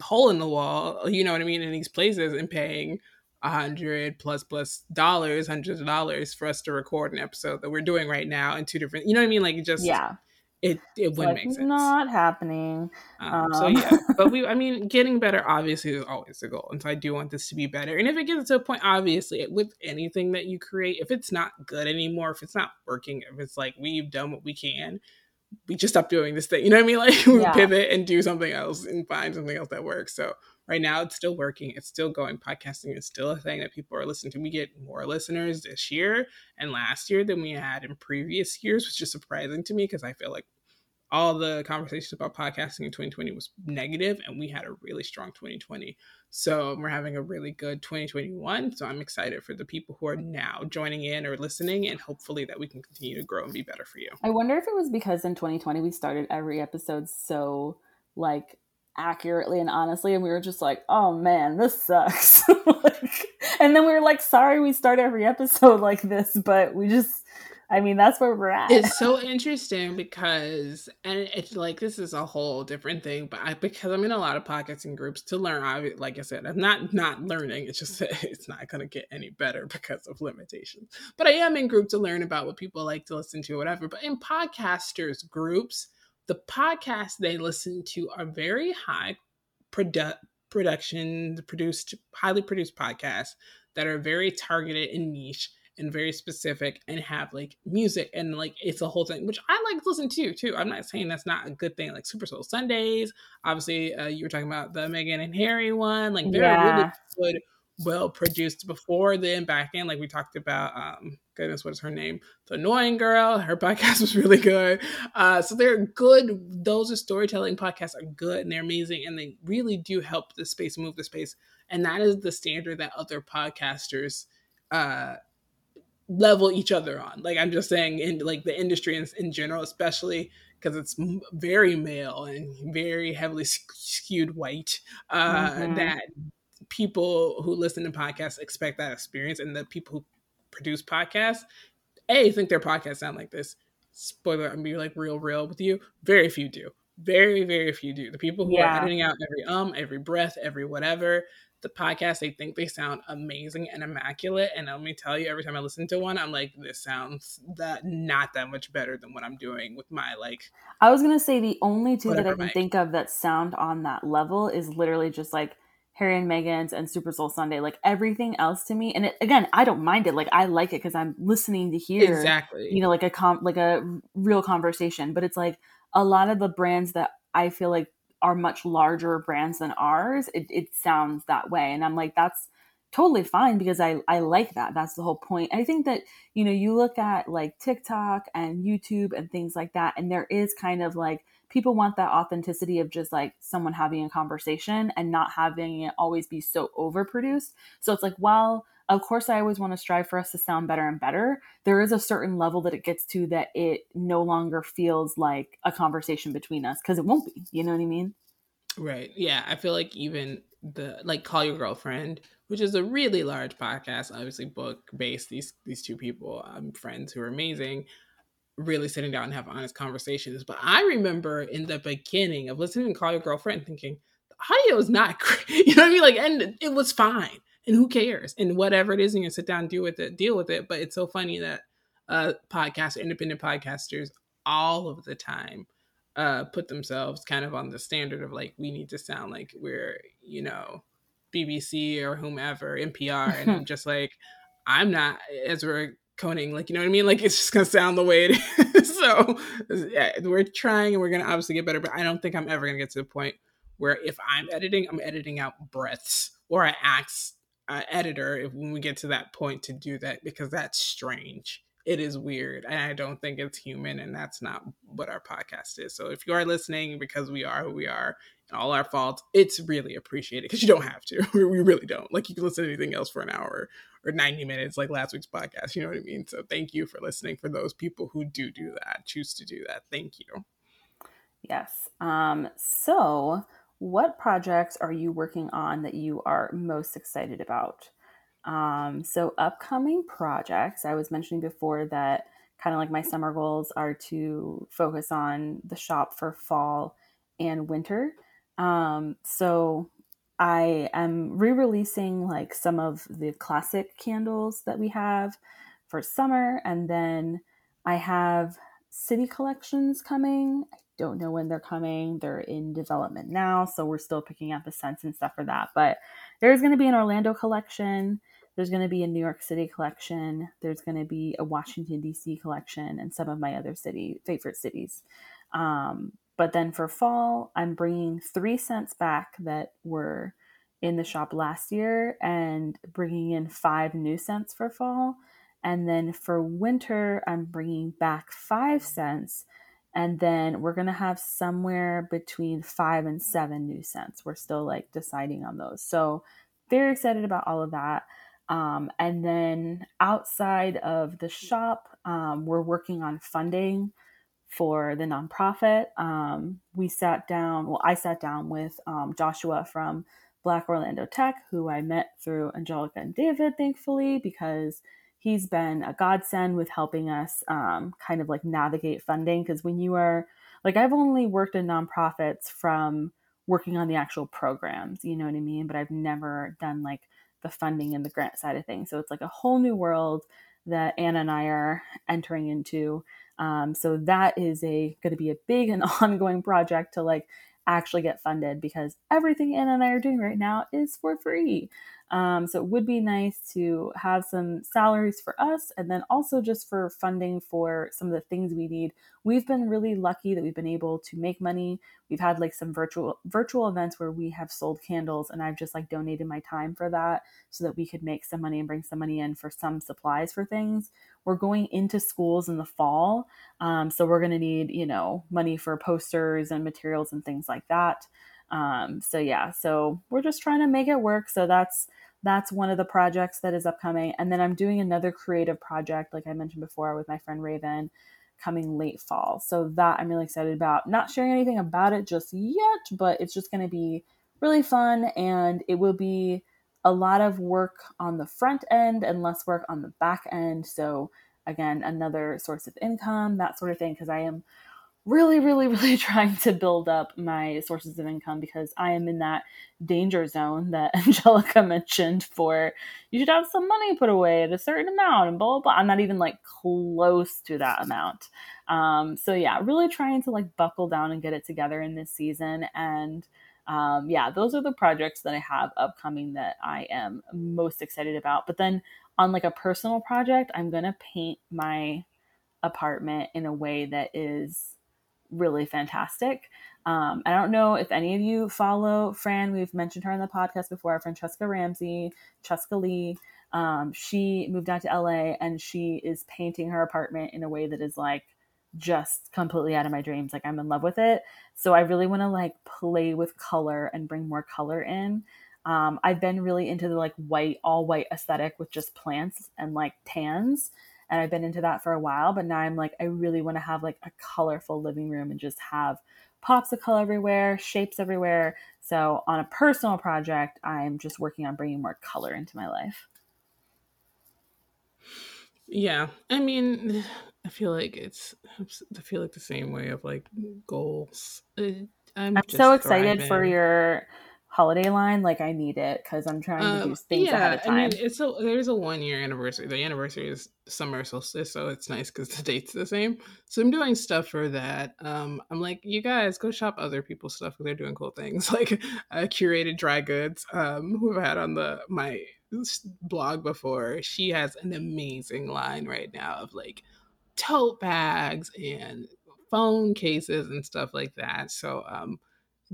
hole in the wall. You know what I mean? In these places and paying a hundred plus plus dollars, hundreds of dollars for us to record an episode that we're doing right now in two different. You know what I mean? Like just yeah it it wouldn't like, make sense. Not happening. Um, um, so yeah, but we, I mean, getting better obviously is always the goal, and so I do want this to be better. And if it gets to a point, obviously, with anything that you create, if it's not good anymore, if it's not working, if it's like we've done what we can, we just stop doing this thing. You know what I mean? Like we yeah. pivot and do something else and find something else that works. So right now it's still working. It's still going. Podcasting is still a thing that people are listening to. We get more listeners this year and last year than we had in previous years, which is surprising to me because I feel like all the conversations about podcasting in 2020 was negative and we had a really strong 2020 so we're having a really good 2021 so i'm excited for the people who are now joining in or listening and hopefully that we can continue to grow and be better for you i wonder if it was because in 2020 we started every episode so like accurately and honestly and we were just like oh man this sucks like, and then we were like sorry we start every episode like this but we just I mean, that's where we're at. It's so interesting because, and it's like this is a whole different thing. But I, because I'm in a lot of podcasts and groups to learn, I like I said, I'm not not learning. It's just it's not going to get any better because of limitations. But I am in group to learn about what people like to listen to, whatever. But in podcasters groups, the podcasts they listen to are very high produ- production, produced, highly produced podcasts that are very targeted and niche and very specific and have like music and like it's a whole thing which i like to listen to too i'm not saying that's not a good thing like super soul sundays obviously uh, you were talking about the meghan and harry one like they're yeah. really good well produced before then back in like we talked about um goodness what is her name? The annoying girl. Her podcast was really good. Uh so they're good. Those are storytelling podcasts are good and they're amazing and they really do help the space move the space. And that is the standard that other podcasters uh level each other on. Like I'm just saying, in like the industry in, in general, especially because it's very male and very heavily skewed white, uh, mm-hmm. that people who listen to podcasts expect that experience, and the people who produce podcasts, a think their podcasts sound like this. Spoiler, I'm being like real, real with you. Very few do. Very, very few do. The people who yeah. are editing out every um, every breath, every whatever, the podcast, they think they sound amazing and immaculate. And let me tell you, every time I listen to one, I'm like, this sounds that not that much better than what I'm doing with my like. I was gonna say the only two that I can mic. think of that sound on that level is literally just like Harry and Meghan's and Super Soul Sunday. Like everything else to me, and it, again, I don't mind it. Like I like it because I'm listening to hear exactly, you know, like a com like a real conversation. But it's like a lot of the brands that I feel like are much larger brands than ours, it, it sounds that way. And I'm like, that's totally fine because I, I like that. That's the whole point. I think that, you know, you look at like TikTok and YouTube and things like that, and there is kind of like people want that authenticity of just like someone having a conversation and not having it always be so overproduced. So it's like, well, of course, I always want to strive for us to sound better and better. There is a certain level that it gets to that it no longer feels like a conversation between us because it won't be. You know what I mean? Right. Yeah. I feel like even the like Call Your Girlfriend, which is a really large podcast, obviously book based. These these two people, um, friends who are amazing, really sitting down and have honest conversations. But I remember in the beginning of listening to Call Your Girlfriend, thinking the audio is not great. You know what I mean? Like, and it was fine and who cares? And whatever it is, you can sit down and deal with it, deal with it. But it's so funny that uh podcasts, independent podcasters, all of the time uh put themselves kind of on the standard of like we need to sound like we're, you know, BBC or whomever, NPR. And I'm just like, I'm not Ezra Koenig, like you know what I mean? Like it's just gonna sound the way it is. so yeah, we're trying and we're gonna obviously get better, but I don't think I'm ever gonna get to the point where if I'm editing, I'm editing out breaths or I ask an editor if when we get to that point to do that because that's strange it is weird and i don't think it's human and that's not what our podcast is so if you are listening because we are who we are and all our faults it's really appreciated because you don't have to we really don't like you can listen to anything else for an hour or 90 minutes like last week's podcast you know what i mean so thank you for listening for those people who do do that choose to do that thank you yes um so what projects are you working on that you are most excited about? Um, so, upcoming projects, I was mentioning before that kind of like my summer goals are to focus on the shop for fall and winter. Um, so, I am re releasing like some of the classic candles that we have for summer, and then I have city collections coming. I don't know when they're coming. They're in development now, so we're still picking out the scents and stuff for that. But there's going to be an Orlando collection. There's going to be a New York City collection. There's going to be a Washington D.C. collection, and some of my other city favorite cities. Um, but then for fall, I'm bringing three scents back that were in the shop last year, and bringing in five new scents for fall. And then for winter, I'm bringing back five scents and then we're going to have somewhere between five and seven new scents. We're still like deciding on those. So, very excited about all of that. Um, and then outside of the shop, um, we're working on funding for the nonprofit. Um, we sat down, well, I sat down with um, Joshua from Black Orlando Tech, who I met through Angelica and David, thankfully, because he's been a godsend with helping us um, kind of like navigate funding. Because when you are like, I've only worked in nonprofits from working on the actual programs, you know what I mean? But I've never done like the funding and the grant side of things. So it's like a whole new world that Anna and I are entering into. Um, so that is a going to be a big and ongoing project to like actually get funded because everything Anna and I are doing right now is for free. Um, so it would be nice to have some salaries for us and then also just for funding for some of the things we need. We've been really lucky that we've been able to make money. We've had like some virtual virtual events where we have sold candles and I've just like donated my time for that so that we could make some money and bring some money in for some supplies for things. We're going into schools in the fall. Um, so we're going to need, you know, money for posters and materials and things like that. Um, so yeah, so we're just trying to make it work. So that's that's one of the projects that is upcoming. And then I'm doing another creative project, like I mentioned before, with my friend Raven coming late fall. So that I'm really excited about. Not sharing anything about it just yet, but it's just going to be really fun and it will be a lot of work on the front end and less work on the back end. So again, another source of income, that sort of thing because I am really, really, really trying to build up my sources of income because I am in that danger zone that Angelica mentioned for you should have some money put away at a certain amount and blah, blah, blah. I'm not even like close to that amount. Um, so, yeah, really trying to like buckle down and get it together in this season. And um, yeah, those are the projects that I have upcoming that I am most excited about. But then on like a personal project, I'm to paint my apartment in a way that is really fantastic. Um, I don't know if any of you follow Fran. We've mentioned her on the podcast before. Franchesca Ramsey, chescaleigh. Um, she moved out to LA and she is painting her apartment in a way that is like just completely out of my dreams. Like I'm in love with it. So I really want to like play with color and bring more color in. Um, I've been really into the like white, all white aesthetic with just plants and like tans and I've been into that for a while, but now I'm like I really want to have like a colorful living room and just have pops of color everywhere, shapes everywhere. So on a personal project, I'm just working on bringing more color into my life. Yeah, I mean, I feel like it's I feel like the same way of like goals. I'm, I'm so excited thriving. for your holiday line, like I need it because I'm trying to do um, things yeah, ahead of time. I mean, it's a there's a one year anniversary. The anniversary is summer solstice, so it's nice because the date's the same. So I'm doing stuff for that. Um, I'm like, you guys go shop other people's stuff because they're doing cool things. Like I curated dry goods, um, who I've had on the my blog before. She has an amazing line right now of like tote bags and phone cases and stuff like that. So um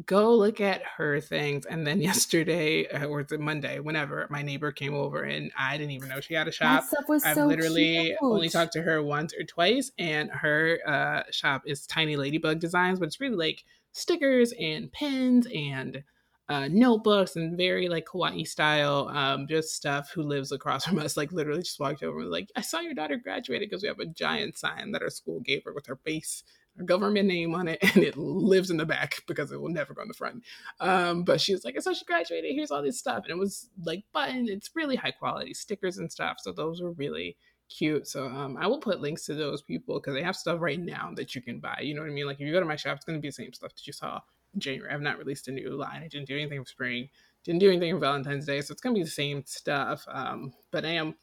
go look at her things. And then yesterday, uh, or the Monday, whenever my neighbor came over and I didn't even know she had a shop. I've so literally cute. only talked to her once or twice, and her uh, shop is Tiny Ladybug Designs, but it's really like stickers and pins and uh, notebooks and very like kawaii style, um, just stuff. Who lives across from us? Like literally just walked over and was like, I saw your daughter graduated because we have a giant sign that our school gave her with her face her government name on it and it lives in the back because it will never go in the front. Um, but she was like, so she graduated, here's all this stuff. And it was like button, it's really high quality stickers and stuff. So those were really cute. So um, I will put links to those people because they have stuff right now that you can buy. You know what I mean? Like if you go to my shop, it's gonna be the same stuff that you saw January. I've not released a new line. I didn't do anything for spring. Didn't do anything for Valentine's Day. So it's gonna be the same stuff. Um, but I am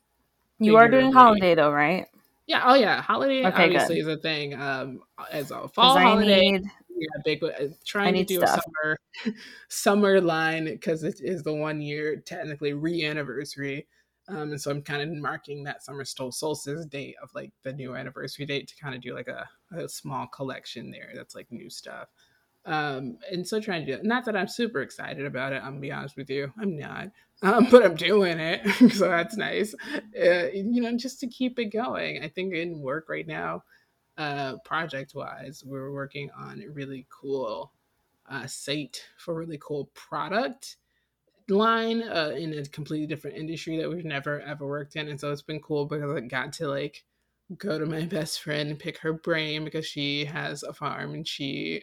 You are doing holiday though, right? Yeah. Oh, yeah. Holiday okay, obviously good. is a thing. Um, as a fall holiday. Need, yeah, big. Uh, trying to do stuff. a summer summer line because it is the one year technically re-anniversary. Um, and so I'm kind of marking that summer solstice date of like the new anniversary date to kind of do like a, a small collection there that's like new stuff. Um, and so trying to do it. Not that I'm super excited about it. I'm gonna be honest with you, I'm not. Um, but I'm doing it, so that's nice. Uh, you know, just to keep it going. I think in work right now, uh, project wise, we're working on a really cool uh, site for really cool product line uh, in a completely different industry that we've never ever worked in, and so it's been cool because I got to like go to my best friend and pick her brain because she has a farm and she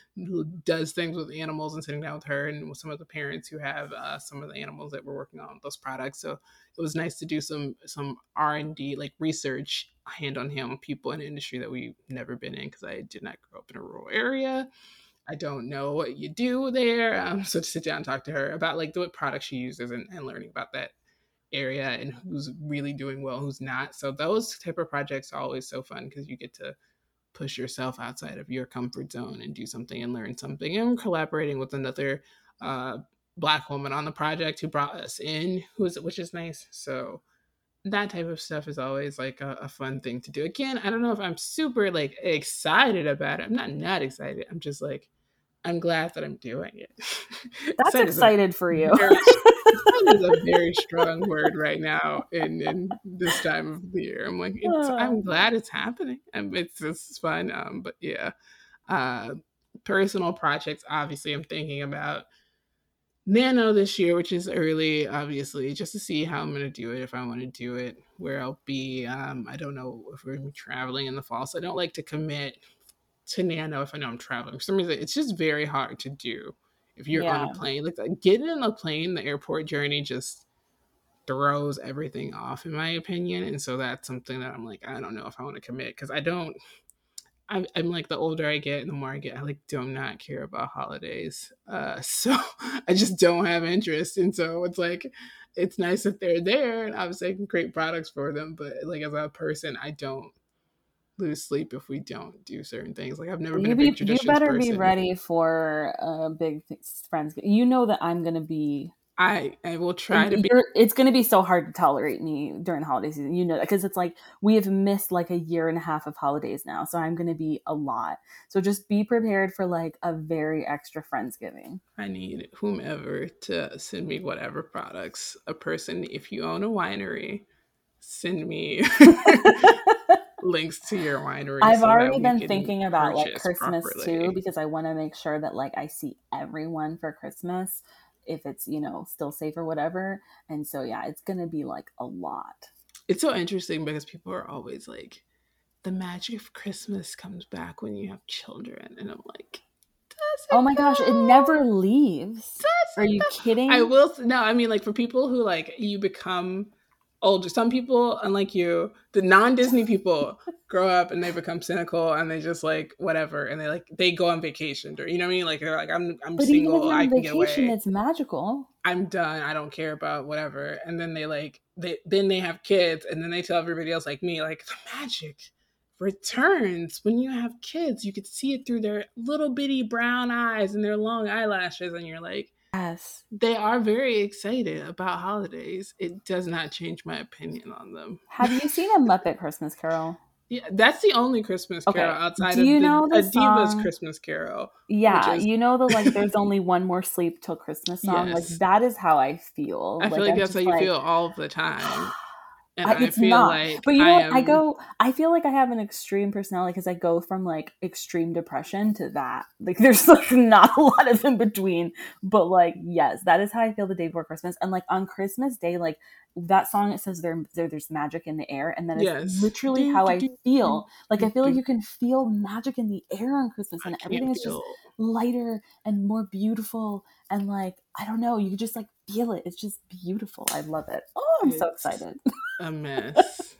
does things with animals and sitting down with her and with some of the parents who have uh, some of the animals that we're working on those products so it was nice to do some some r&d like research hand on hand with people in an industry that we've never been in because i did not grow up in a rural area I don't know what you do there. Um, so to sit down and talk to her about like what products she uses and, and learning about that area and who's really doing well, who's not. So those type of projects are always so fun because you get to push yourself outside of your comfort zone and do something and learn something. And collaborating with another uh, black woman on the project who brought us in, who's which is nice. So that type of stuff is always like a, a, fun thing to do. Again, I don't know if I'm super like excited about it. I'm not not excited. I'm just like I'm glad that I'm doing it. That's excited for you. Very, is a very strong word right now in, in this time of the year. I'm like, I'm glad it's happening. and it's it's fun. Um, but yeah, uh, personal projects. Obviously, I'm thinking about Nano this year, which is early, obviously, just to see how I'm going to do it, if I want to do it, where I'll be. Um, I don't know if we're going to be traveling in the fall, so I don't like to commit to Nano if I know I'm traveling. For some reason, it's just very hard to do if you're yeah. on a plane. Like getting on a plane, the airport journey just throws everything off, in my opinion. And so that's something that I'm like, I don't know if I want to commit because I don't. I'm, I'm, like the older I get and the more I get, I like do not care about holidays. Uh, so I just don't have interest. And so it's like, it's nice that they're there and obviously I can create products for them. But like as a person, I don't lose sleep if we don't do certain things. Like I've never been you be, You better person. be ready for a big friends. You know that I'm gonna be. I I will try to be. It's gonna be so hard to tolerate me during holiday season. You know that because it's like we have missed like a year and a half of holidays now, so I'm gonna be a lot. So just be prepared for like a very extra friendsgiving. I need whomever to send me whatever products. A person, if you own a winery, send me links to your winery. I've so already been thinking about like Christmas properly. too because I want to make sure that like I see everyone for Christmas if it's, you know, still safe or whatever. And so yeah, it's going to be like a lot. It's so interesting because people are always like the magic of Christmas comes back when you have children and I'm like oh my gosh, it never leaves. Are you kidding? I will. No, I mean, like for people who like you become older. Some people, unlike you, the non-Disney people grow up and they become cynical and they just like whatever and they like they go on vacation or you know what I mean? Like they're like I'm I'm but single, I can vacation, get away. It's magical. I'm done. I don't care about whatever. And then they like they then they have kids and then they tell everybody else like me like the magic returns when you have kids. You could see it through their little bitty brown eyes and their long eyelashes and you're like Yes. They are very excited about holidays. It does not change my opinion on them. Have you seen a Muppet Christmas Carol? Yeah, that's the only Christmas carol okay. outside Do you of know the, A Diva's Christmas Carol. Yeah, is... you know the like there's only one more sleep till Christmas song. Yes. Like that is how I feel. I feel like, like that's how you like, feel all the time. I, it's I not. Like but you know, I, am... I, go. I feel like I have an extreme personality because I go from like extreme depression to that. Like, there's like not a lot of in between. But like, yes, that is how I feel the day before Christmas. And like on Christmas Day, like that song, it says there, there there's magic in the air, and that is yes. literally how I feel. Like, I feel like you can feel magic in the air on Christmas, and everything is just lighter and more beautiful. And like, I don't know, you just like feel it. It's just beautiful. I love it. Oh, I'm it's so excited. A mess.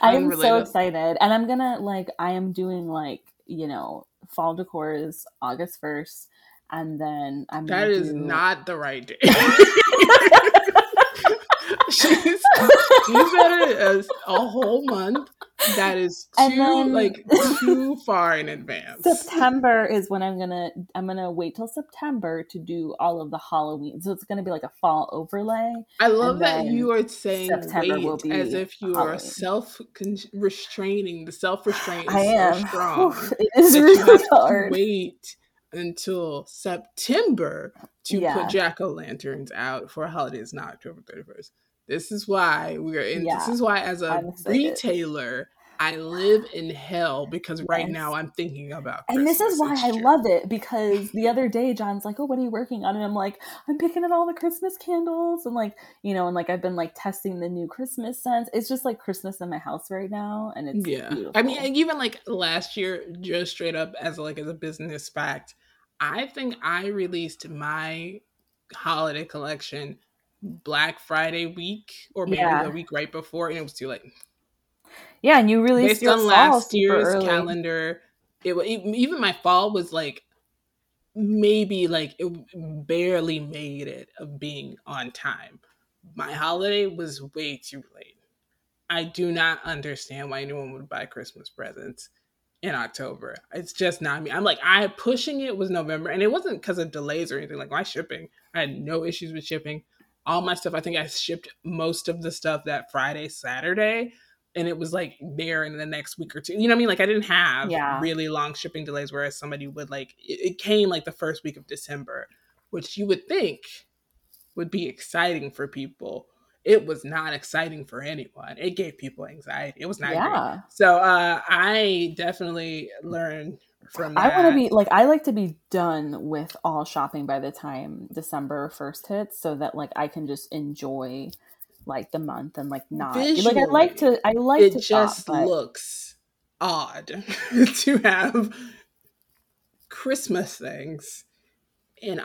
I am so excited. And I'm gonna like I am doing like, you know, fall decors August first. And then I'm That is do... not the right day. she's she's had a, a whole month that is too then, like too far in advance. September is when I'm gonna I'm gonna wait till September to do all of the Halloween. So it's gonna be like a fall overlay. I love that you are saying September wait will be as if you Halloween. are self restraining. The self restraint is I am. so strong. it is really hard. wait until September to yeah. put jack o' lanterns out for holidays, not October 31st. This is why we're in. Yeah, this is why, as a retailer, I live in hell because right yes. now I'm thinking about. And this is why I love it because the other day John's like, "Oh, what are you working on?" And I'm like, "I'm picking at all the Christmas candles and like, you know, and like I've been like testing the new Christmas scents. It's just like Christmas in my house right now, and it's yeah. Beautiful. I mean, even like last year, just straight up as like as a business fact, I think I released my holiday collection Black Friday week or maybe yeah. the week right before, and it was too late. Yeah, and you released based on last year's calendar. It was even my fall was like maybe like it barely made it of being on time. My holiday was way too late. I do not understand why anyone would buy Christmas presents in October. It's just not me. I'm like, I pushing it was November, and it wasn't because of delays or anything. Like my shipping, I had no issues with shipping all my stuff. I think I shipped most of the stuff that Friday, Saturday, and it was like there in the next week or two. You know what I mean? Like I didn't have yeah. really long shipping delays, whereas somebody would like it, it came like the first week of December, which you would think would be exciting for people. It was not exciting for anyone. It gave people anxiety. It was not yeah. great. So uh, I definitely learned from that. I want to be like I like to be done with all shopping by the time December first hits, so that like I can just enjoy like the month and like not Visually, like I like to I like it to just shop, but... looks odd to have Christmas things in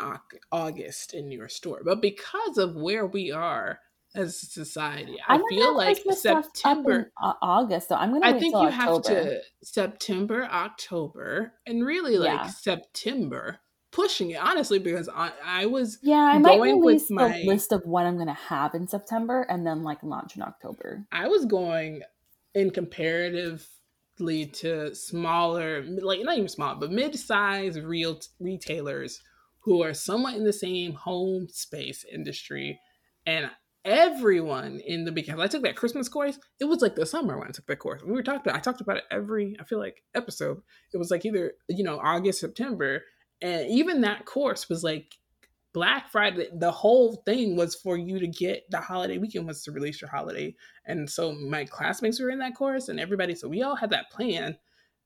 August in your store, but because of where we are as a society. I feel like September, August. So I'm gonna. I think you October. have to September, October, and really like yeah. September pushing it honestly because I, I was yeah I might release my, the list of what I'm gonna have in September and then like launch in October. I was going in comparatively to smaller like not even small but mid-sized real retailers who are somewhat in the same home space industry and everyone in the beginning. I took that Christmas course. It was like the summer when I took that course. We were talking. I talked about it every. I feel like episode. It was like either you know August, September, and even that course was like Black Friday. The whole thing was for you to get the holiday weekend was to release your holiday, and so my classmates were in that course, and everybody. So we all had that plan.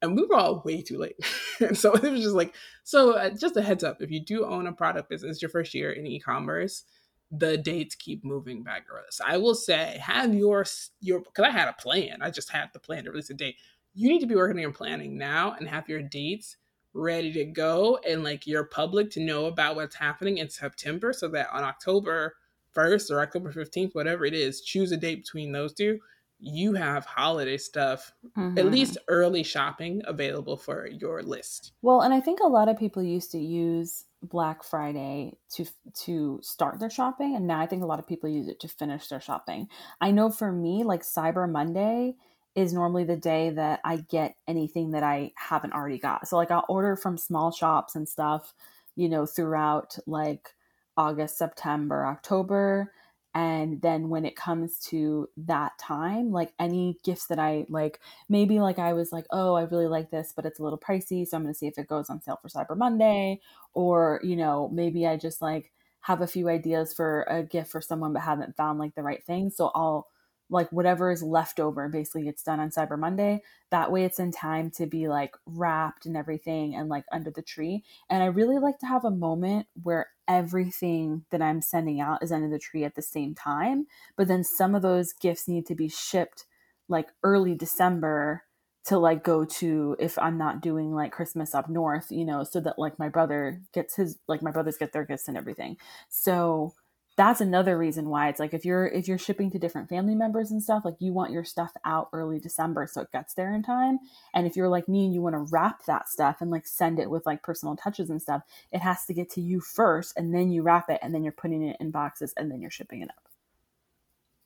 And we were all way too late. and so it was just like, so uh, just a heads up if you do own a product business, your first year in e commerce, the dates keep moving back this. I will say, have your your because I had a plan. I just had the plan to release a date. You need to be working on your planning now and have your dates ready to go and like your public to know about what's happening in September so that on October 1st or October 15th, whatever it is, choose a date between those two. You have holiday stuff, mm-hmm. at least early shopping available for your list. Well, and I think a lot of people used to use Black Friday to to start their shopping and now I think a lot of people use it to finish their shopping. I know for me like Cyber Monday is normally the day that I get anything that I haven't already got. So like I'll order from small shops and stuff, you know, throughout like August, September, October and then when it comes to that time like any gifts that i like maybe like i was like oh i really like this but it's a little pricey so i'm going to see if it goes on sale for cyber monday or you know maybe i just like have a few ideas for a gift for someone but haven't found like the right thing so i'll like whatever is left over basically gets done on Cyber Monday. That way it's in time to be like wrapped and everything and like under the tree. And I really like to have a moment where everything that I'm sending out is under the tree at the same time. But then some of those gifts need to be shipped like early December to like go to if I'm not doing like Christmas up north, you know, so that like my brother gets his like my brothers get their gifts and everything. So that's another reason why it's like if you're if you're shipping to different family members and stuff like you want your stuff out early december so it gets there in time. And if you're like me and you want to wrap that stuff and like send it with like personal touches and stuff it has to get to you first and then you wrap it and then you're putting it in boxes and then you're shipping it up.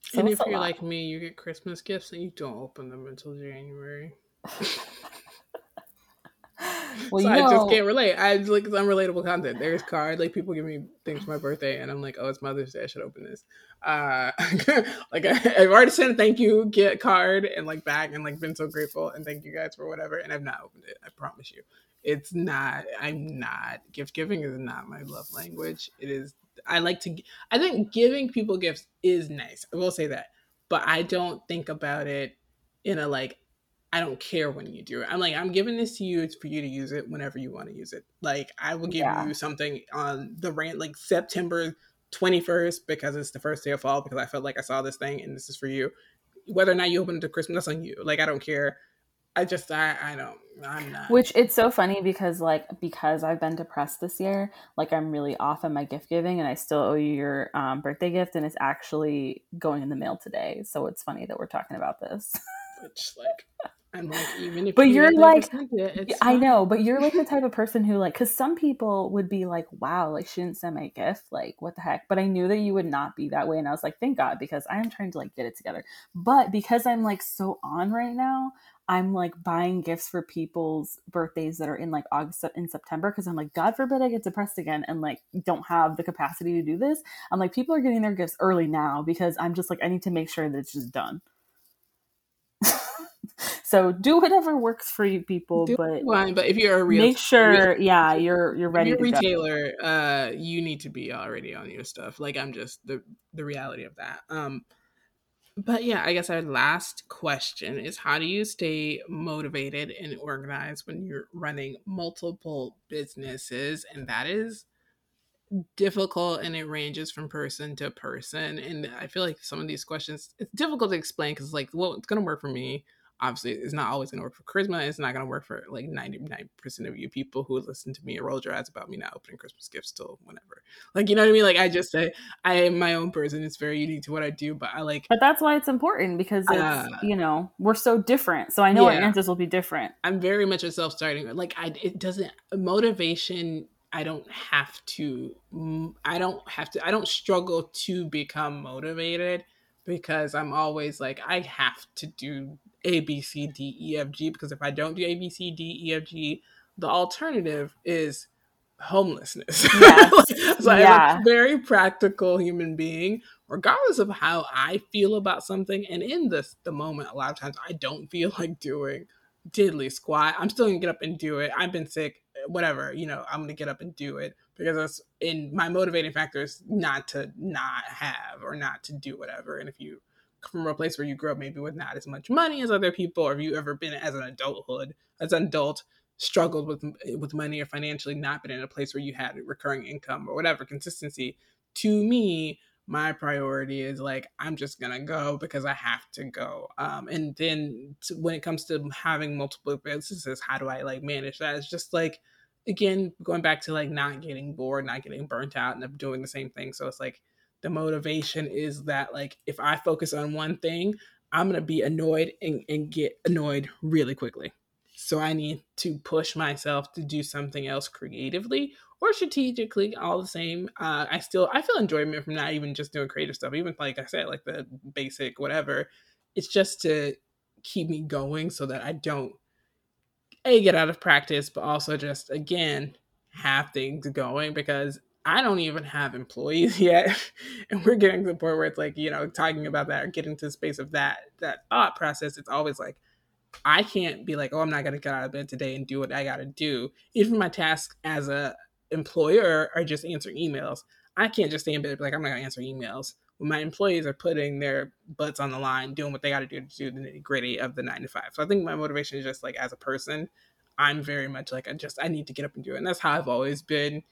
So and if you're lot. like me you get christmas gifts and you don't open them until january well, so I know, just can't relate. I like it's unrelatable content. There's card like people give me things for my birthday, and I'm like, oh, it's Mother's Day. I should open this. Uh, like I, have already sent a thank you get card and like back, and like been so grateful and thank you guys for whatever, and I've not opened it. I promise you, it's not. I'm not gift giving is not my love language. It is. I like to. I think giving people gifts is nice. I will say that, but I don't think about it in a like I don't care when you do it. I'm like, I'm giving this to you. It's for you to use it whenever you want to use it. Like, I will give yeah. you something on the rant, like September 21st, because it's the first day of fall, because I felt like I saw this thing and this is for you. Whether or not you open it to Christmas, that's on you. Like, I don't care. I just, I, I don't, I'm not. Which it's so funny because, like, because I've been depressed this year, like, I'm really off on my gift giving and I still owe you your um, birthday gift and it's actually going in the mail today. So it's funny that we're talking about this. Which, like, I'm like, even if but you are like, it, I know, but you're like the type of person who like, because some people would be like, wow, like she didn't send my gift, like what the heck? But I knew that you would not be that way, and I was like, thank God, because I am trying to like get it together. But because I'm like so on right now, I'm like buying gifts for people's birthdays that are in like August in September because I'm like, God forbid I get depressed again and like don't have the capacity to do this. I'm like, people are getting their gifts early now because I'm just like, I need to make sure that it's just done. So do whatever works for you, people. Do but but if you're a real, make sure, real, yeah, you're you're ready. If you're a retailer, go. uh, you need to be already on your stuff. Like I'm just the the reality of that. Um, but yeah, I guess our last question is: How do you stay motivated and organized when you're running multiple businesses? And that is difficult and it ranges from person to person and i feel like some of these questions it's difficult to explain because like well it's going to work for me obviously it's not always going to work for charisma it's not going to work for like 99% of you people who listen to me and roll your eyes about me not opening christmas gifts till whenever. Like you know what i mean? Like i just say i am my own person it's very unique to what i do but i like but that's why it's important because it's uh, you know we're so different so i know yeah, our answers will be different. I'm very much a self-starting like i it doesn't motivation I don't have to I don't have to I don't struggle to become motivated because I'm always like I have to do a, B, C, D, E, F, G. Because if I don't do A, B, C, D, E, F, G, the alternative is homelessness. Yes. so yeah. I'm a very practical human being, regardless of how I feel about something. And in this the moment, a lot of times I don't feel like doing diddly squat. I'm still gonna get up and do it. I've been sick, whatever, you know, I'm gonna get up and do it because that's in my motivating factor is not to not have or not to do whatever. And if you come from a place where you grew up maybe with not as much money as other people, or have you ever been as an adulthood, as an adult, struggled with with money or financially not been in a place where you had recurring income or whatever consistency? To me, my priority is like I'm just gonna go because I have to go. Um, and then to, when it comes to having multiple businesses, how do I like manage that? It's just like again going back to like not getting bored, not getting burnt out, and doing the same thing. So it's like the motivation is that like if I focus on one thing, I'm gonna be annoyed and, and get annoyed really quickly. So I need to push myself to do something else creatively or strategically, all the same. Uh, I still I feel enjoyment from not even just doing creative stuff, even like I said, like the basic whatever. It's just to keep me going so that I don't a get out of practice, but also just again have things going because I don't even have employees yet. and we're getting to the point where it's like, you know, talking about that or getting to the space of that that thought process, it's always like, I can't be like, oh, I'm not gonna get out of bed today and do what I gotta do. Even my tasks as a employer are just answering emails. I can't just stay in bed like I'm not gonna answer emails when my employees are putting their butts on the line, doing what they got to do to do the nitty gritty of the nine to five. So I think my motivation is just like as a person, I'm very much like I just I need to get up and do it, and that's how I've always been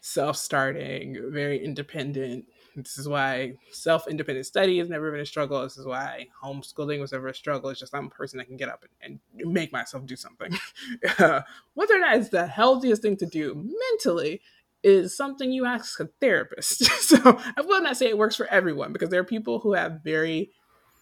self-starting, very independent. This is why self-independent study has never been a struggle. This is why homeschooling was never a struggle. It's just I'm a person that can get up and, and make myself do something. whether or not it's the healthiest thing to do mentally is something you ask a therapist. so I will not say it works for everyone because there are people who have very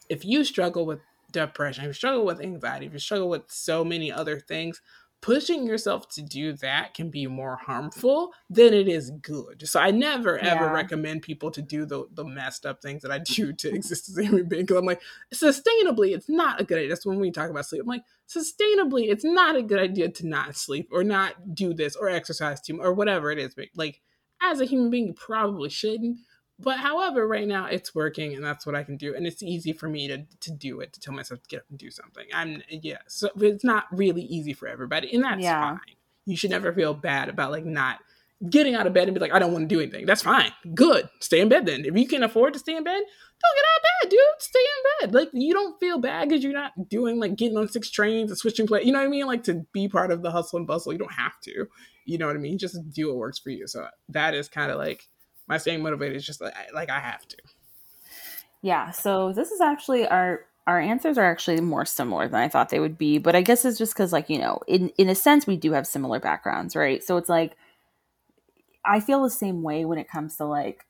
if you struggle with depression, if you struggle with anxiety, if you struggle with so many other things, pushing yourself to do that can be more harmful than it is good. So I never ever yeah. recommend people to do the, the messed up things that I do to exist as a human being. Because I'm like, sustainably, it's not a good idea. That's when we talk about sleep. I'm like, sustainably, it's not a good idea to not sleep or not do this or exercise too or whatever it is. Like, as a human being, you probably shouldn't. But however, right now it's working and that's what I can do. And it's easy for me to, to do it, to tell myself to get up and do something. I'm, yeah. So it's not really easy for everybody. And that's yeah. fine. You should never feel bad about like not getting out of bed and be like, I don't want to do anything. That's fine. Good. Stay in bed then. If you can afford to stay in bed, don't get out of bed, dude. Stay in bed. Like you don't feel bad because you're not doing like getting on six trains and switching play. You know what I mean? Like to be part of the hustle and bustle. You don't have to. You know what I mean? Just do what works for you. So that is kind of like my staying motivated is just like, like I have to. Yeah. So this is actually our our answers are actually more similar than I thought they would be, but I guess it's just because like you know, in in a sense, we do have similar backgrounds, right? So it's like I feel the same way when it comes to like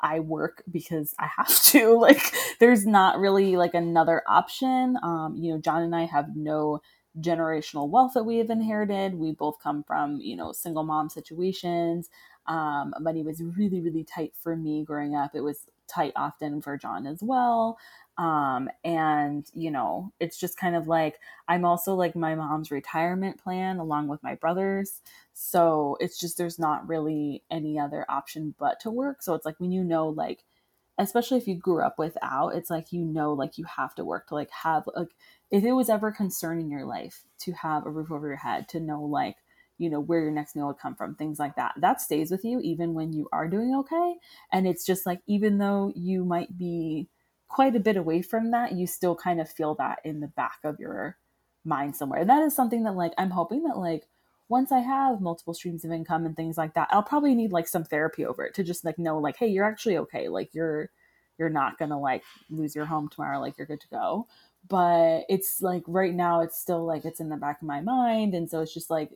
I work because I have to. Like, there's not really like another option. Um, you know, John and I have no generational wealth that we have inherited. We both come from, you know, single mom situations. Um, money was really, really tight for me growing up. It was tight often for John as well. Um, and you know, it's just kind of like I'm also like my mom's retirement plan along with my brother's. So it's just there's not really any other option but to work. So it's like when you know like especially if you grew up without, it's like you know like you have to work to like have like if it was ever a concern in your life to have a roof over your head, to know like you know where your next meal would come from things like that that stays with you even when you are doing okay and it's just like even though you might be quite a bit away from that you still kind of feel that in the back of your mind somewhere. And that is something that like i'm hoping that like once i have multiple streams of income and things like that i'll probably need like some therapy over it to just like know like hey you're actually okay. Like you're you're not gonna like lose your home tomorrow. Like you're good to go. But it's like right now it's still like it's in the back of my mind. And so it's just like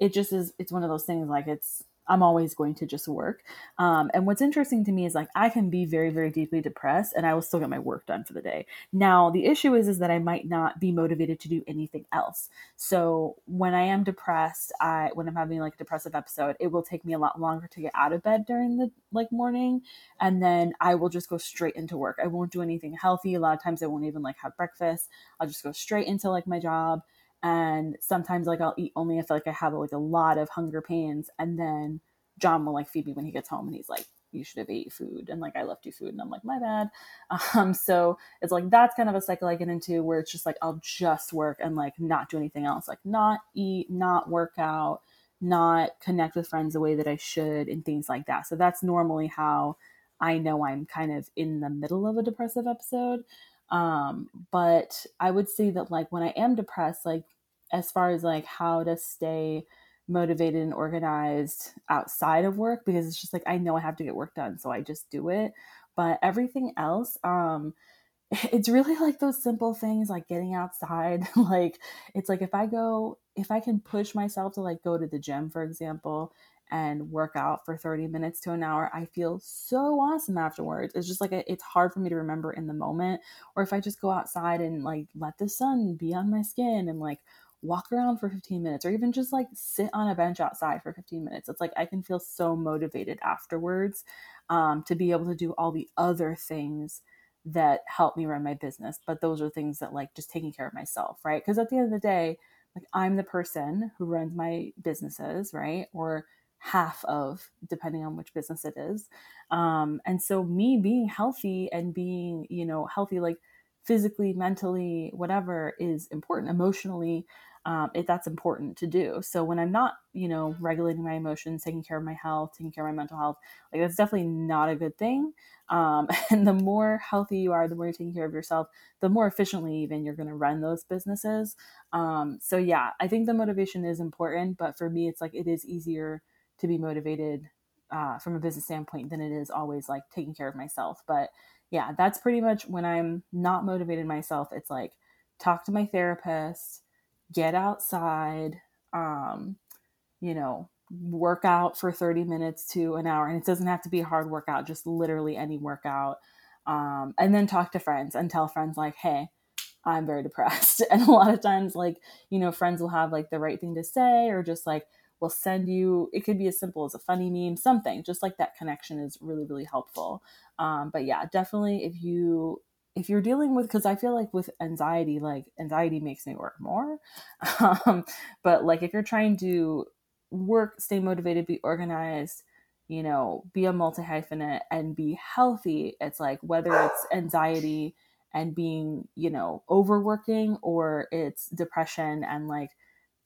it just is it's one of those things like it's I'm always going to just work. Um, and what's interesting to me is like I can be very, very deeply depressed and I will still get my work done for the day. Now, the issue is is that I might not be motivated to do anything else. So when I am depressed, I when I'm having like a depressive episode, it will take me a lot longer to get out of bed during the like morning. And then I will just go straight into work. I won't do anything healthy. A lot of times I won't even like have breakfast. I'll just go straight into like my job and sometimes like I'll eat only if like I have like a lot of hunger pains. And then John will like feed me when he gets home and he's like you should have ate food. And like I left you food. And I'm like my bad. Um so it's like that's kind of a cycle I get into where it's just like I'll just work and like not do anything else. Like not eat not work out not connect with friends the way that I should and things like that. So that's normally how I know I'm kind of in the middle of a depressive episode um, but I would say that like when I am depressed, like as far as like how to stay motivated and organized outside of work, because it's just like I know I have to get work done, so I just do it. But everything else, um, it's really like those simple things like getting outside. like it's like if I go, if I can push myself to like go to the gym, for example, and work out for 30 minutes to an hour, I feel so awesome afterwards. It's just like a, it's hard for me to remember in the moment. Or if I just go outside and like let the sun be on my skin and like walk around for 15 minutes or even just like sit on a bench outside for 15 minutes, it's like I can feel so motivated afterwards um, to be able to do all the other things that help me run my business. But those are things that like just taking care of myself, right? Because at the end of the day, like I'm the person who runs my businesses, right? Or half of, depending on which business it is. Um, and so, me being healthy and being, you know, healthy, like physically, mentally, whatever, is important. Emotionally, um, if that's important to do. So when I'm not, you know, regulating my emotions, taking care of my health, taking care of my mental health, like that's definitely not a good thing. Um, and the more healthy you are, the more you're taking care of yourself, the more efficiently even you're going to run those businesses. Um, so yeah, I think the motivation is important, but for me, it's like it is easier to be motivated uh, from a business standpoint than it is always like taking care of myself. But yeah, that's pretty much when I'm not motivated myself. It's like talk to my therapist, get outside, um, you know, work out for 30 minutes to an hour. And it doesn't have to be a hard workout, just literally any workout. Um, and then talk to friends and tell friends, like, hey, I'm very depressed. And a lot of times, like, you know, friends will have like the right thing to say or just like, will send you it could be as simple as a funny meme something just like that connection is really really helpful. Um, but yeah definitely if you if you're dealing with because i feel like with anxiety like anxiety makes me work more. Um, but like if you're trying to work stay motivated be organized you know be a multi hyphenate and be healthy it's like whether it's anxiety and being you know overworking or it's depression and like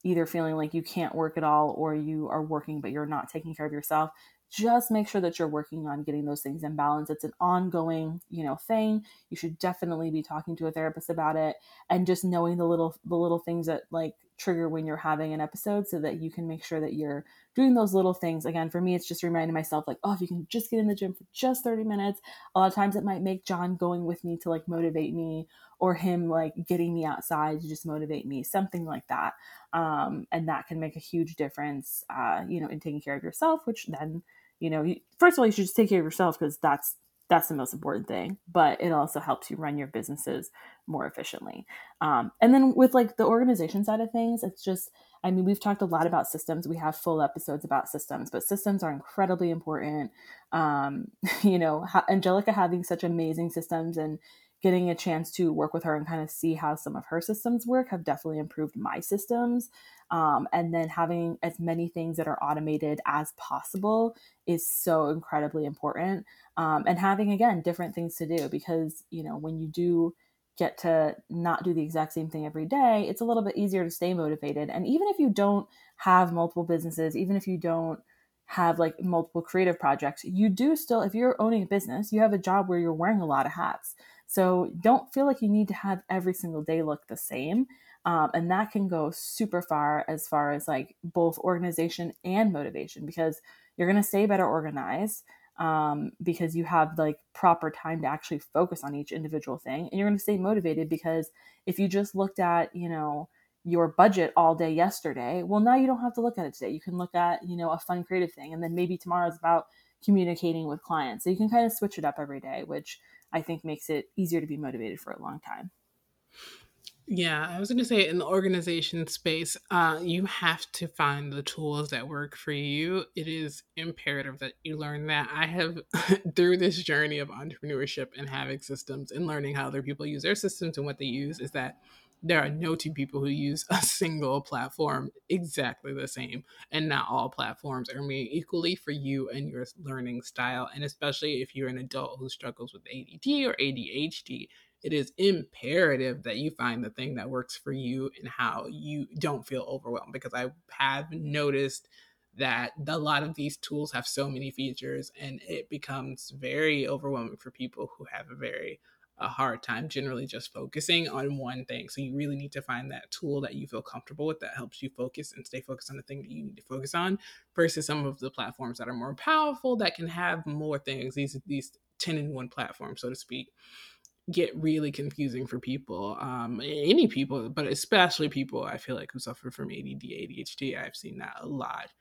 either feeling like you can't work at all or you are working but you're not taking care of yourself just make sure that you're working on getting those things in balance. It's an ongoing you know thing. You should definitely be talking to a therapist about it and just knowing the little the little things that like trigger when you're having an episode so that you can make sure that you're doing those little things. Again for me it's just reminding myself like oh if you can just get in the gym for just 30 minutes a lot of times it might make john going with me to like motivate me or him like getting me outside to just motivate me something like that um, and that can make a huge difference uh, you know in taking care of yourself which then you know first of all you should just take care of yourself because that's that's the most important thing but it also helps you run your businesses more efficiently. Um, and then with like the organization side of things it's just i mean we've talked a lot about systems. We have full episodes about systems but systems are incredibly important. Um, you know angelica having such amazing systems and getting a chance to work with her and kind of see how some of her systems work have definitely improved my systems um, and then having as many things that are automated as possible is so incredibly important. Um, and having again different things to do because you know when you do get to not do the exact same thing every day it's a little bit easier to stay motivated. And even if you don't have multiple businesses even if you don't have like multiple creative projects you do still if you're owning a business you have a job where you're wearing a lot of hats. So don't feel like you need to have every single day look the same um, and that can go super far as far as like both organization and motivation because you're going to stay better organized um, because you have like proper time to actually focus on each individual thing and you're going to stay motivated because if you just looked at you know your budget all day yesterday well now you don't have to look at it today. You can look at you know a fun creative thing and then maybe tomorrow is about communicating with clients. So you can kind of switch it up every day which i think makes it easier to be motivated for a long time yeah, I was going to say in the organization space, uh, you have to find the tools that work for you. It is imperative that you learn that. I have, through this journey of entrepreneurship and having systems and learning how other people use their systems and what they use, is that there are no two people who use a single platform exactly the same. And not all platforms are made equally for you and your learning style. And especially if you're an adult who struggles with ADD or ADHD, it is imperative that you find the thing that works for you and how you don't feel overwhelmed because I have noticed that a lot of these tools have so many features and it becomes very overwhelming for people who have a very a hard time generally just focusing on one thing. So you really need to find that tool that you feel comfortable with that helps you focus and stay focused on the thing that you need to focus on versus some of the platforms that are more powerful that can have more things. These these 10 in one platform, so to speak get really confusing for people, um, any people, but especially people I feel like who suffer from ADD, ADHD. I've seen that a lot,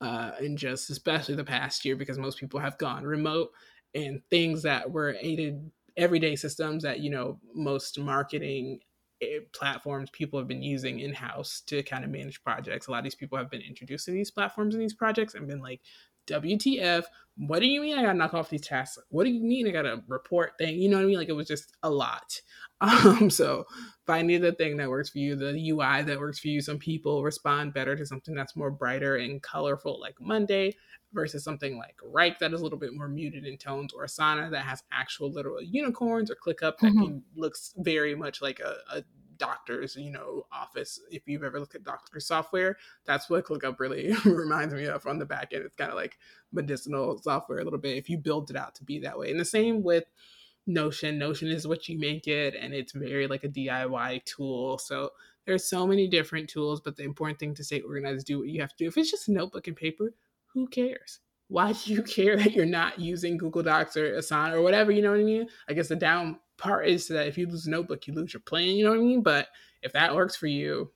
uh, in just especially the past year because most people have gone remote and things that were aided everyday systems that you know most marketing eh, platforms people have been using in house to kind of manage projects. A lot of these people have been introduced to these platforms and these projects and been like, WTF? What do you mean I gotta knock off these tasks? What do you mean I gotta report thing? You know what I mean? Like it was just a lot. Um, so finding the thing that works for you, the UI that works for you. Some people respond better to something that's more brighter and colorful, like Monday, versus something like Wrike that is a little bit more muted in tones, or Asana that has actual literal unicorns, or ClickUp that mm-hmm. can, looks very much like a, a doctor's, you know, office. If you've ever looked at doctor software, that's what ClickUp really reminds me of on the back end. It's kind of like medicinal software a little bit if you build it out to be that way. And the same with Notion. Notion is what you make it, and it's very like a DIY tool. So there's so many different tools, but the important thing to stay organized, do what you have to do. If it's just a notebook and paper, who cares? Why do you care that you're not using Google Docs or Asana or whatever? You know what I mean? I guess the down part is that if you lose a notebook, you lose your plan. You know what I mean? But if that works for you,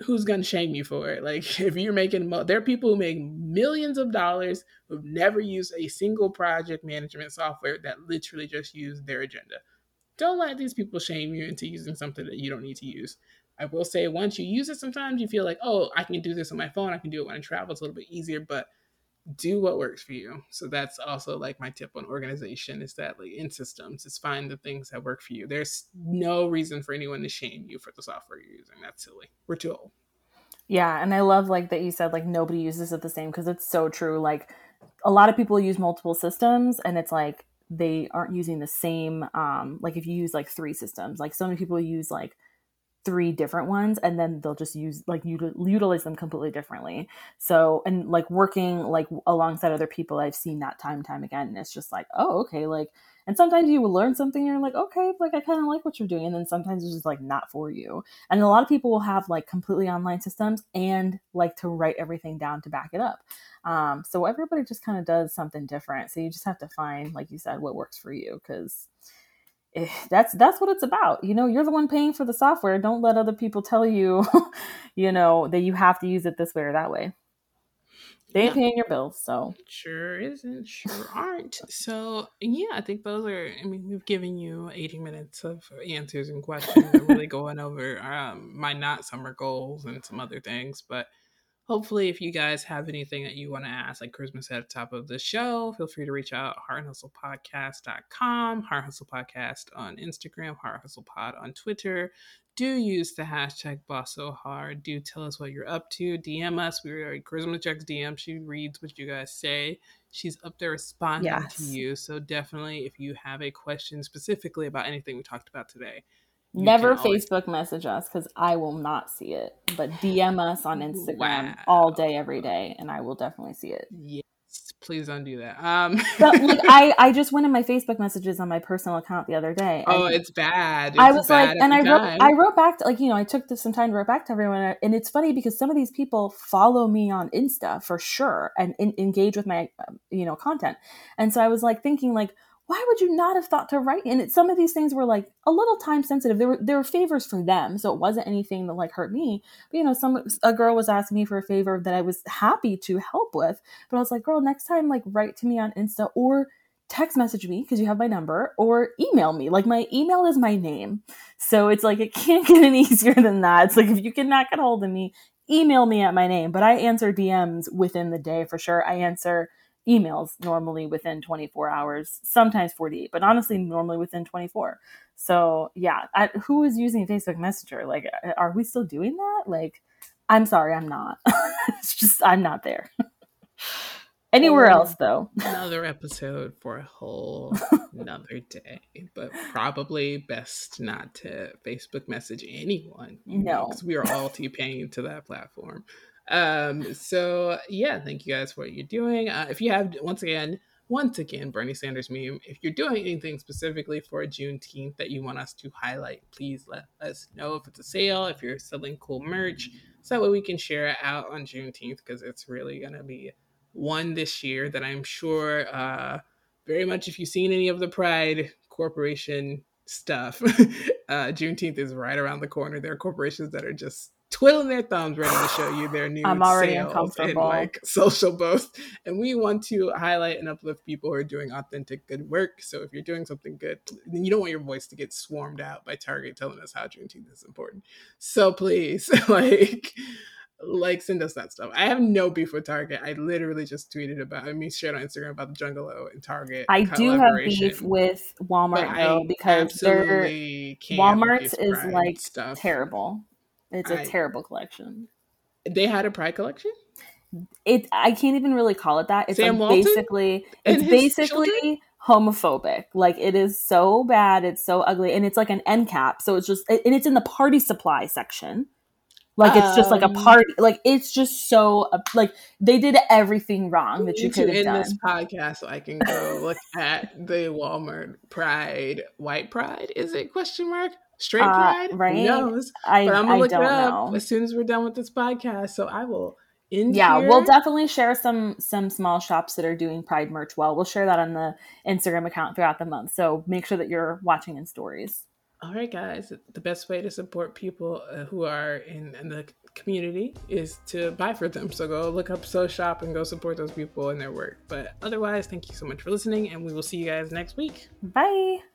who's gonna shame you for it? Like if you're making, there are people who make millions of dollars who've never used a single project management software that literally just use their agenda. Don't let these people shame you into using something that you don't need to use. I will say once you use it, sometimes you feel like, oh, I can do this on my phone. I can do it when I travel. It's a little bit easier, but do what works for you. So that's also like my tip on organization is that like in systems, is find the things that work for you. There's no reason for anyone to shame you for the software you're using. That's silly. We're too old. Yeah, and I love like that you said like nobody uses it the same because it's so true. Like a lot of people use multiple systems and it's like they aren't using the same um like if you use like three systems, like so many people use like three different ones and then they'll just use like util- utilize them completely differently. So and like working like alongside other people i've seen that time and time again and it's just like oh okay like and sometimes you will learn something you're like okay like i kind of like what you're doing and then sometimes it's just like not for you. And a lot of people will have like completely online systems and like to write everything down to back it up. Um, so everybody just kind of does something different so you just have to find like you said what works for you because that's that's what it's about. You know you're the one paying for the software. Don't let other people tell you you know that you have to use it this way or that way. They ain't paying your bills so. Sure isn't. Sure aren't. So yeah i think those are i mean we've given you 80 minutes of answers and questions. And really going over um, my not summer goals and some other things but hopefully if you guys have anything that you want to ask like christmas at the top of the show feel free to reach out heartandhustlepodcast.com heart hustle podcast on instagram heart hustle pod on twitter. Do use the hashtag boss so hard do tell us what you're up to. Dm us. We are charisma checks dm she reads what you guys say. She's up there responding yes. to you. So definitely if you have a question specifically about anything we talked about today Never Facebook message us because I will not see it, but DM us on Instagram wow. all day, every day, and I will definitely see it. Yes, please don't do that. Um, but like, I I just went in my Facebook messages on my personal account the other day. Oh, it's bad. It's I was like, and I wrote I wrote back to like you know I took some time to write back to everyone, and it's funny because some of these people follow me on Insta for sure and in, engage with my um, you know content, and so I was like thinking like why would you not have thought to write? And it, some of these things were like a little time sensitive. There were there were favors for them, so it wasn't anything that like hurt me. But you know, some a girl was asking me for a favor that I was happy to help with, but I was like, girl, next time like write to me on Insta or text message me because you have my number or email me. Like my email is my name. So it's like it can't get any easier than that. It's like if you cannot get hold of me, email me at my name. But I answer DMs within the day for sure. I answer emails normally within 24 hours, sometimes 48, but honestly, normally within 24. So, yeah, I, who is using Facebook Messenger? Like, are we still doing that? Like, I'm sorry, I'm not. it's just, I'm not there. Anywhere else, though. another episode for a whole another day, but probably best not to Facebook message anyone. No, because we are all T paying to that platform. Um, so yeah, thank you guys for what you're doing. Uh, if you have once again, once again, Bernie Sanders meme, if you're doing anything specifically for Juneteenth that you want us to highlight, please let us know if it's a sale, if you're selling cool merch, so that way we can share it out on Juneteenth because it's really gonna be one this year that I'm sure uh very much if you've seen any of the Pride Corporation stuff, uh Juneteenth is right around the corner. There are corporations that are just twiddling their thumbs ready to show you their new I'm already sales and like social boast. And we want to highlight and uplift people who are doing authentic good work. So if you're doing something good, then you don't want your voice to get swarmed out by Target telling us how Juneteenth is important. So please, like like send us that stuff. I have no beef with Target. I literally just tweeted about I mean shared on Instagram about the Jungalow and Target. I do have beef with Walmart though because they're Walmart's is like stuff. terrible. It's a I, terrible collection. They had a pride collection. It I can't even really call it that. It's Sam like basically it's basically children? homophobic. Like it is so bad, it's so ugly, and it's like an end cap. So it's just and it's in the party supply section. Like it's just like a Um, party. Like it's just so like they did everything wrong that you could have done. this podcast so I can go look at the Walmart Pride, White Pride. Is it question mark? Straight Uh, Pride? right? Who knows? I But I'm gonna I look don't it up know. as soon as we're done with this podcast. So I will end Yeah, here. we'll definitely share some some small shops that are doing Pride merch well. We'll share that on the Instagram account throughout the month. So make sure that you're watching in stories. All right, guys. The best way to support people uh, who are in, in the community is to buy for them. So go look up So Shop and go support those people and their work. But otherwise, thank you so much for listening, and we will see you guys next week. Bye.